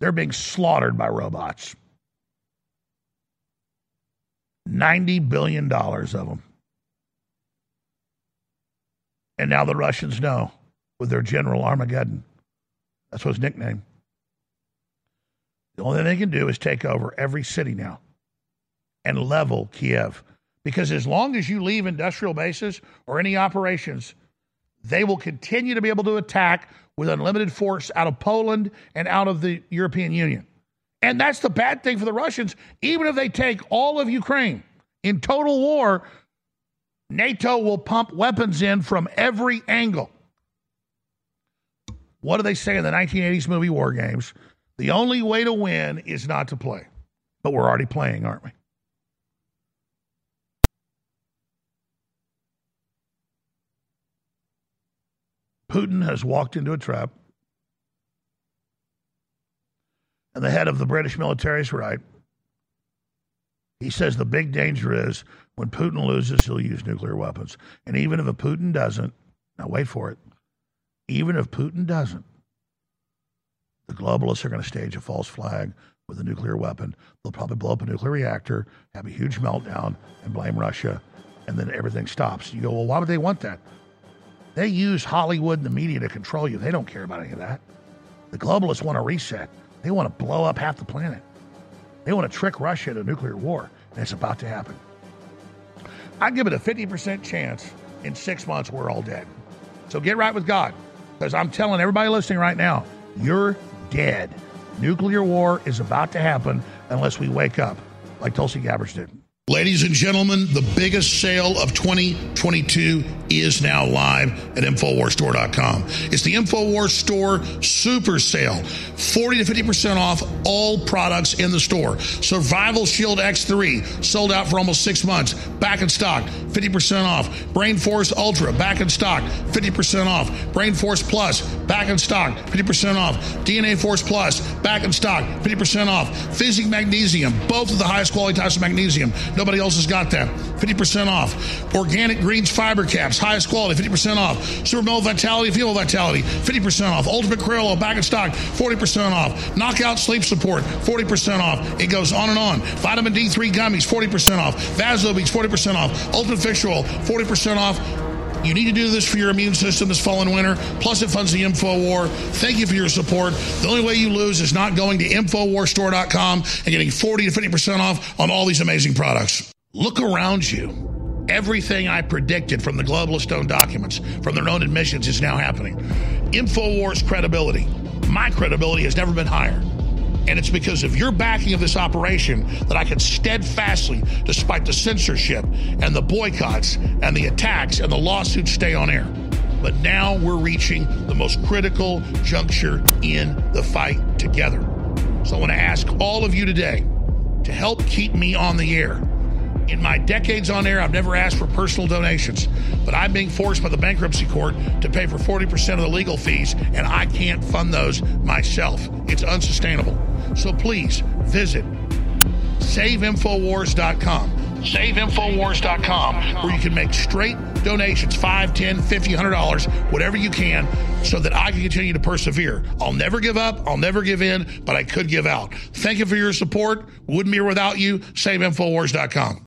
They're being slaughtered by robots. $90 billion of them. And now the Russians know with their General Armageddon. That's what his nickname. The only thing they can do is take over every city now and level Kiev. Because as long as you leave industrial bases or any operations, they will continue to be able to attack with unlimited force out of Poland and out of the European Union. And that's the bad thing for the Russians. Even if they take all of Ukraine in total war, NATO will pump weapons in from every angle. What do they say in the 1980s movie War Games? The only way to win is not to play. But we're already playing, aren't we? Putin has walked into a trap. And the head of the British military is right. He says the big danger is when Putin loses, he'll use nuclear weapons. And even if a Putin doesn't, now wait for it, even if Putin doesn't, the globalists are going to stage a false flag with a nuclear weapon. They'll probably blow up a nuclear reactor, have a huge meltdown, and blame Russia, and then everything stops. You go, well, why would they want that? They use Hollywood and the media to control you. They don't care about any of that. The globalists want a reset. They want to blow up half the planet. They want to trick Russia into nuclear war, and it's about to happen. I give it a 50% chance in six months we're all dead. So get right with God, because I'm telling everybody listening right now, you're dead. Nuclear war is about to happen unless we wake up, like Tulsi Gabbard did. Ladies and gentlemen, the biggest sale of 2022 is now live at InfoWarsStore.com. It's the InfoWars Store Super Sale. 40 to 50% off all products in the store. Survival Shield X3, sold out for almost six months. Back in stock, 50% off. Brain Force Ultra, back in stock, 50% off. Brain Force Plus, back in stock, 50% off. DNA Force Plus, back in stock, 50% off. Physic Magnesium, both of the highest quality types of magnesium. Nobody else has got that. 50% off. Organic Greens Fiber Caps, highest quality, 50% off. Super Male Vitality, Female Vitality, 50% off. Ultimate Oil, back in stock, 40% off. Knockout Sleep Support, 40% off. It goes on and on. Vitamin D3 Gummies, 40% off. Vasobeats, 40% off. Ultimate Fish Oil, 40% off. You need to do this for your immune system this fall and winter. Plus, it funds the InfoWar. Thank you for your support. The only way you lose is not going to InfoWarsStore.com and getting 40 to 50% off on all these amazing products. Look around you. Everything I predicted from the globalist owned documents, from their own admissions, is now happening. InfoWars credibility. My credibility has never been higher. And it's because of your backing of this operation that I can steadfastly, despite the censorship and the boycotts and the attacks and the lawsuits, stay on air. But now we're reaching the most critical juncture in the fight together. So I want to ask all of you today to help keep me on the air. In my decades on air, I've never asked for personal donations, but I'm being forced by the bankruptcy court to pay for 40% of the legal fees, and I can't fund those myself. It's unsustainable. So please visit saveinfowars.com. Saveinfowars.com, where you can make straight donations 5 10 50 $100, whatever you can, so that I can continue to persevere. I'll never give up, I'll never give in, but I could give out. Thank you for your support. Wouldn't be without you. Saveinfowars.com.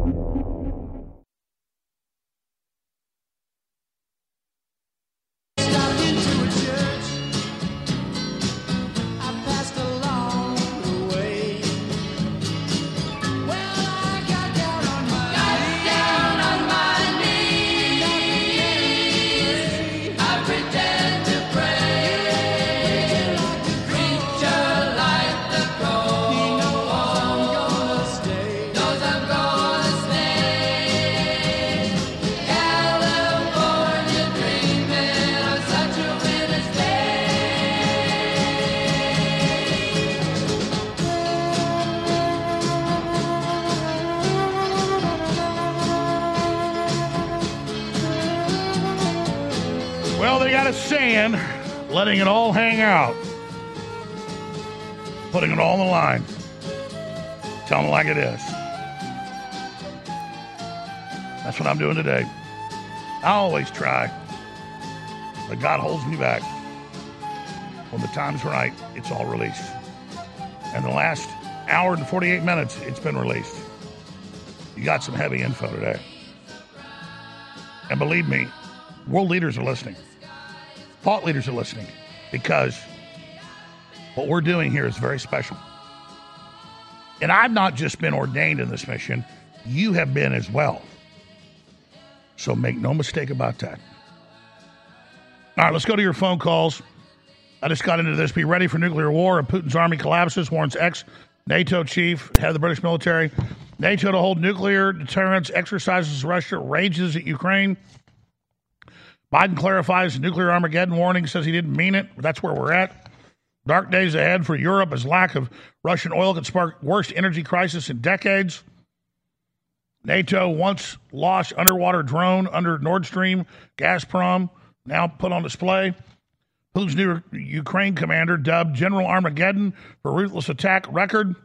Letting it all hang out, putting it all on the line. Tell them like it is. That's what I'm doing today. I always try, but God holds me back. When the time's right, it's all released. And the last hour and 48 minutes, it's been released. You got some heavy info today. And believe me, world leaders are listening. Thought leaders are listening because what we're doing here is very special. And I've not just been ordained in this mission, you have been as well. So make no mistake about that. All right, let's go to your phone calls. I just got into this. Be ready for nuclear war. If Putin's army collapses, warns ex NATO chief, head of the British military. NATO to hold nuclear deterrence exercises Russia rages at Ukraine. Biden clarifies nuclear Armageddon warning, says he didn't mean it. That's where we're at. Dark days ahead for Europe as lack of Russian oil could spark worst energy crisis in decades. NATO once lost underwater drone under Nord Stream, Gazprom, now put on display. Putin's new Ukraine commander dubbed General Armageddon for ruthless attack record.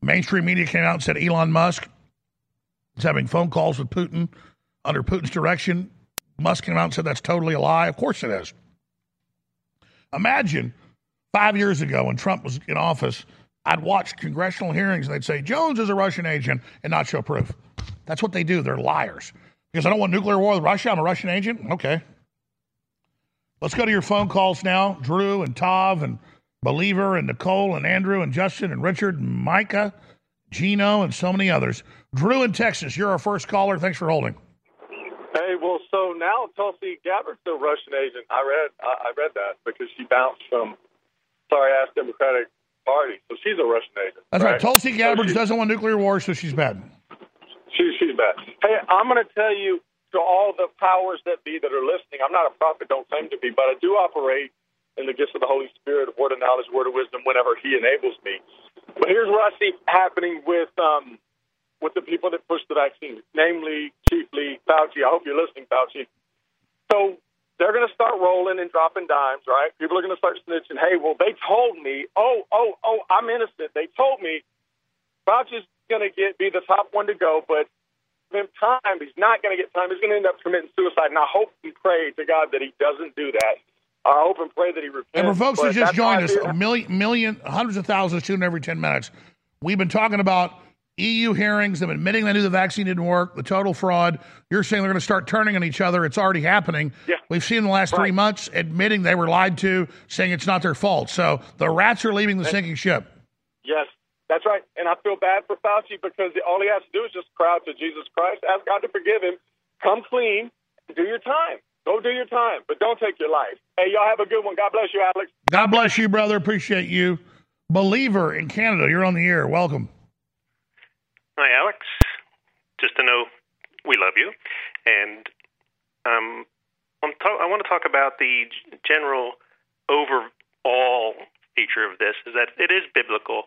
Mainstream media came out and said Elon Musk is having phone calls with Putin under Putin's direction. Musk came out and said that's totally a lie. Of course it is. Imagine five years ago when Trump was in office, I'd watch congressional hearings and they'd say Jones is a Russian agent and not show proof. That's what they do. They're liars. Because I don't want nuclear war with Russia. I'm a Russian agent. Okay. Let's go to your phone calls now. Drew and Tav and Believer and Nicole and Andrew and Justin and Richard and Micah, Gino and so many others. Drew in Texas, you're our first caller. Thanks for holding. Hey, well, so now Tulsi Gabbard's a Russian agent. I read, I, I read that because she bounced from sorry ass Democratic Party, so she's a Russian agent. That's right. Tulsi Gabbard doesn't want nuclear war, so she's bad. She, she's bad. Hey, I'm going to tell you to all the powers that be that are listening. I'm not a prophet, don't claim to be, but I do operate in the gifts of the Holy Spirit, of word of knowledge, word of wisdom, whenever He enables me. But here's what I see happening with um, with the people that push the vaccine, namely, chiefly Fauci. I hope you're listening, Fauci. So they're going to start rolling and dropping dimes, right? People are going to start snitching. Hey, well, they told me. Oh, oh, oh, I'm innocent. They told me Fauci's going to get be the top one to go, but him time. He's not going to get time. He's going to end up committing suicide. And I hope and pray to God that he doesn't do that. I hope and pray that he repents. And for folks who just that's how I joined us, a million, million, hundreds of thousands tuning every 10 minutes. We've been talking about EU hearings, them admitting they knew the vaccine didn't work, the total fraud. You're saying they're going to start turning on each other. It's already happening. Yeah. We've seen in the last three months admitting they were lied to, saying it's not their fault. So the rats are leaving the sinking ship. Yes, that's right. And I feel bad for Fauci because all he has to do is just cry out to Jesus Christ, ask God to forgive him, come clean, and do your time. Go do your time, but don't take your life. Hey, y'all have a good one. God bless you, Alex. God bless you, brother. Appreciate you. Believer in Canada, you're on the air. Welcome. Hi, Alex. Just to know we love you. And um, I'm talk- I want to talk about the general overall feature of this is that it is biblical.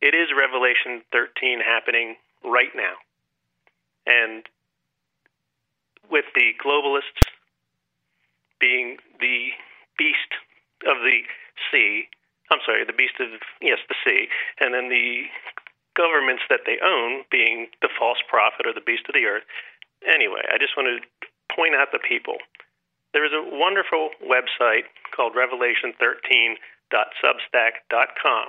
It is Revelation 13 happening right now. And with the globalists being the beast of the sea, I'm sorry, the beast of, yes, the sea, and then the governments that they own being the false prophet or the beast of the earth. Anyway, I just want to point out the people. There is a wonderful website called revelation13.substack.com,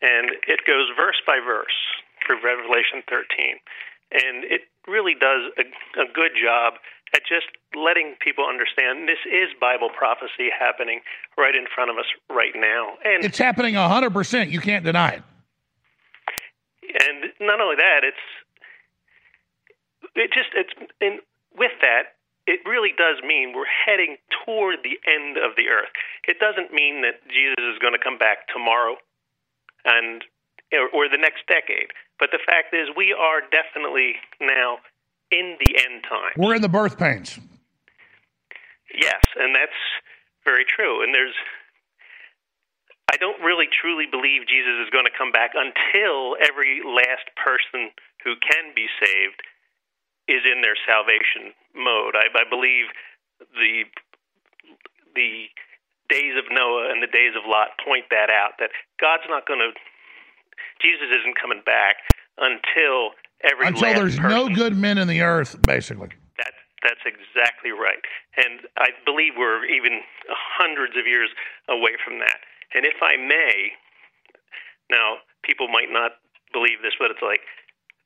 and it goes verse by verse through Revelation 13. And it really does a, a good job at just letting people understand this is Bible prophecy happening right in front of us right now. And It's happening 100%. You can't deny it. and not only that, it's it just it's and with that, it really does mean we're heading toward the end of the earth. It doesn't mean that Jesus is going to come back tomorrow and or, or the next decade. But the fact is, we are definitely now in the end time. We're in the birth pains. Yes, and that's very true. And there's, I don't really truly believe Jesus is going to come back until every last person who can be saved is in their salvation mode. I, I believe the the days of Noah and the days of Lot point that out that God's not going to, Jesus isn't coming back until every Until there's person. no good men in the earth, basically. That that's exactly right, and I believe we're even hundreds of years away from that. And if I may, now people might not believe this, but it's like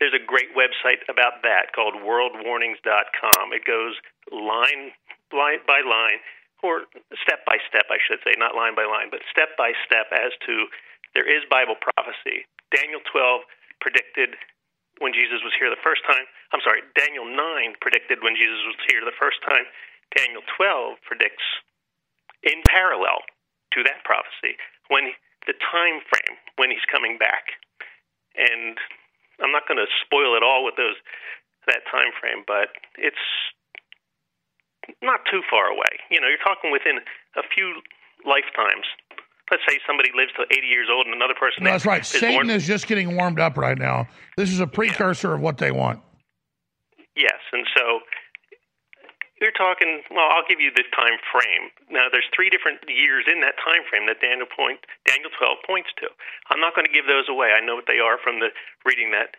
there's a great website about that called WorldWarnings.com. It goes line line by line, or step by step, I should say, not line by line, but step by step as to there is Bible prophecy. Daniel 12 predicted when Jesus was here the first time. I'm sorry, Daniel 9 predicted when Jesus was here the first time. Daniel 12 predicts in parallel to that prophecy when the time frame when he's coming back. And I'm not going to spoil it all with those that time frame, but it's not too far away. You know, you're talking within a few lifetimes. Let's say somebody lives to 80 years old and another person No, that's right. is Satan born- is just getting warmed up right now. This is a precursor of what they want. Yes, and so you're talking. Well, I'll give you the time frame. Now, there's three different years in that time frame that Daniel point Daniel 12 points to. I'm not going to give those away. I know what they are from the reading that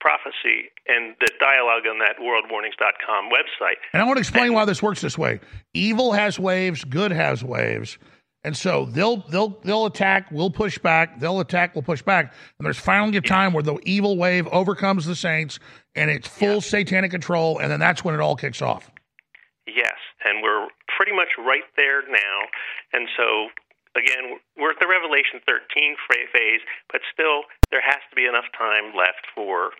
prophecy and the dialogue on that worldwarnings.com website. And I want to explain why this works this way. Evil has waves, good has waves. And so they'll they'll they'll attack, we'll push back, they'll attack, we'll push back. And there's finally a time where the evil wave overcomes the saints and it's full satanic control, and then that's when it all kicks off. Yes, and we're pretty much right there now. And so, again, we're at the Revelation 13 phase, but still, there has to be enough time left for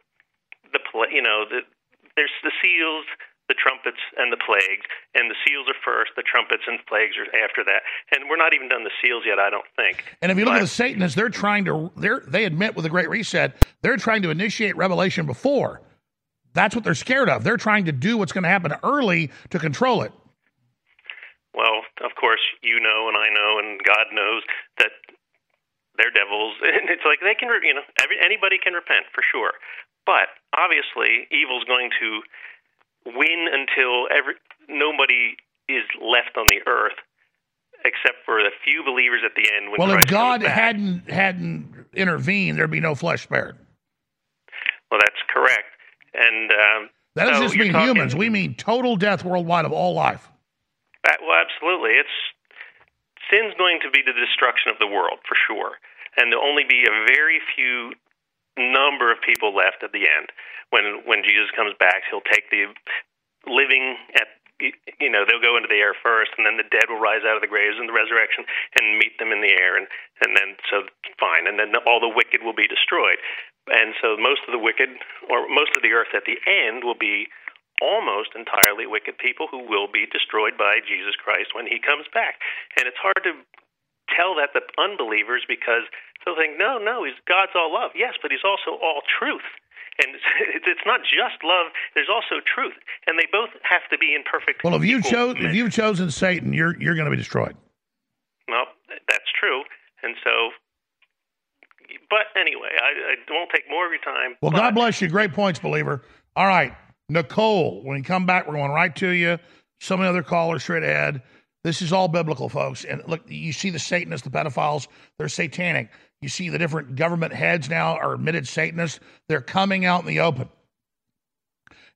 the, you know, the, there's the seals, the trumpets, and the plagues. And the seals are first, the trumpets and plagues are after that. And we're not even done the seals yet, I don't think. And if you look But- at the Satanists, they're trying to they're they admit with the Great Reset, they're trying to initiate revelation before. That's what they're scared of. They're trying to do what's going to happen early to control it. Well, of course, you know, and I know, and God knows that they're devils, and it's like they can, you know, every, anybody can repent for sure. But obviously, evil's going to win until every nobody is left on the earth, except for the few believers at the end. When well, if God hadn't hadn't intervened, there'd be no flesh spared. well, that's correct, and um, That doesn't so just mean talking- humans. We mean total death worldwide of all life. Uh, well, absolutely. It's sin's going to be the destruction of the world for sure, and there'll only be a very few number of people left at the end. When when Jesus comes back, he'll take the living at you know they'll go into the air first, and then the dead will rise out of the graves in the resurrection and meet them in the air, and and then so fine, and then all the wicked will be destroyed, and so most of the wicked or most of the earth at the end will be almost entirely wicked people who will be destroyed by Jesus Christ when he comes back. And it's hard to tell that to unbelievers because they'll think, no, no, he's God's all love. Yes, but he's also all truth. And it's it's not just love, there's also truth. And they both have to be in perfect Well, if you chose if you've chosen Satan, you're you're going to be destroyed. Well, that's true. And so but anyway, I, I won't take more of your time. Well, God bless you. Great points, believer. All right, Nicole. When you come back, we're going right to you. Some other callers straight ahead. This is all biblical, folks. And look, you see the Satanists, the pedophiles, they're satanic. You see the different government heads now are admitted Satanists. They're coming out in the open.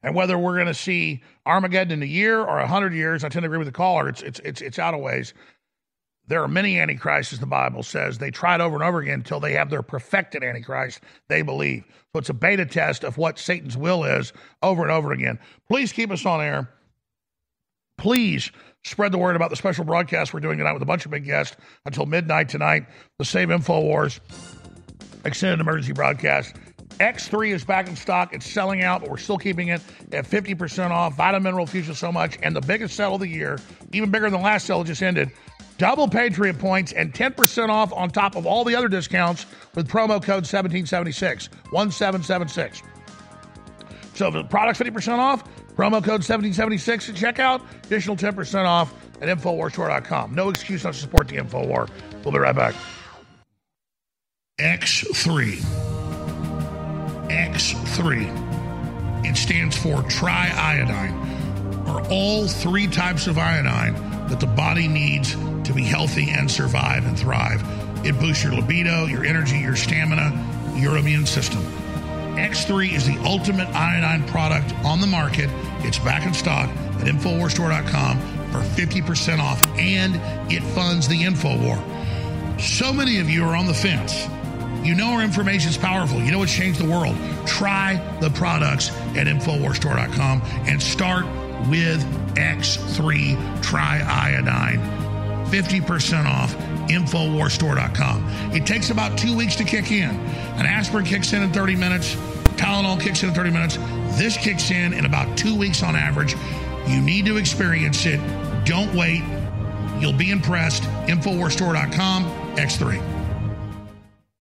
And whether we're going to see Armageddon in a year or a hundred years, I tend to agree with the caller. It's it's it's it's out of ways. There are many antichrists, the Bible says. They try it over and over again until they have their perfected antichrist. They believe so. It's a beta test of what Satan's will is over and over again. Please keep us on air. Please spread the word about the special broadcast we're doing tonight with a bunch of big guests until midnight tonight. The Save Info Wars extended emergency broadcast. X3 is back in stock. It's selling out, but we're still keeping it at 50% off. Vitamin Mineral Fusion so much. And the biggest sale of the year, even bigger than the last sale that just ended, double Patriot points and 10% off on top of all the other discounts with promo code 1776. 1776. So the product's 50% off, promo code 1776 at checkout, additional 10% off at InfoWarsStore.com. No excuse not to support the InfoWar. We'll be right back. X3. X3. It stands for triiodine, or all three types of iodine that the body needs to be healthy and survive and thrive. It boosts your libido, your energy, your stamina, your immune system. X3 is the ultimate iodine product on the market. It's back in stock at InfoWarsStore.com for 50% off, and it funds the InfoWar. So many of you are on the fence. You know our information is powerful. You know it's changed the world. Try the products at InfoWarsStore.com and start with X3 Triiodine. 50% off InfoWarsStore.com. It takes about two weeks to kick in. An aspirin kicks in in 30 minutes, Tylenol kicks in in 30 minutes. This kicks in in about two weeks on average. You need to experience it. Don't wait. You'll be impressed. InfoWarsStore.com, X3.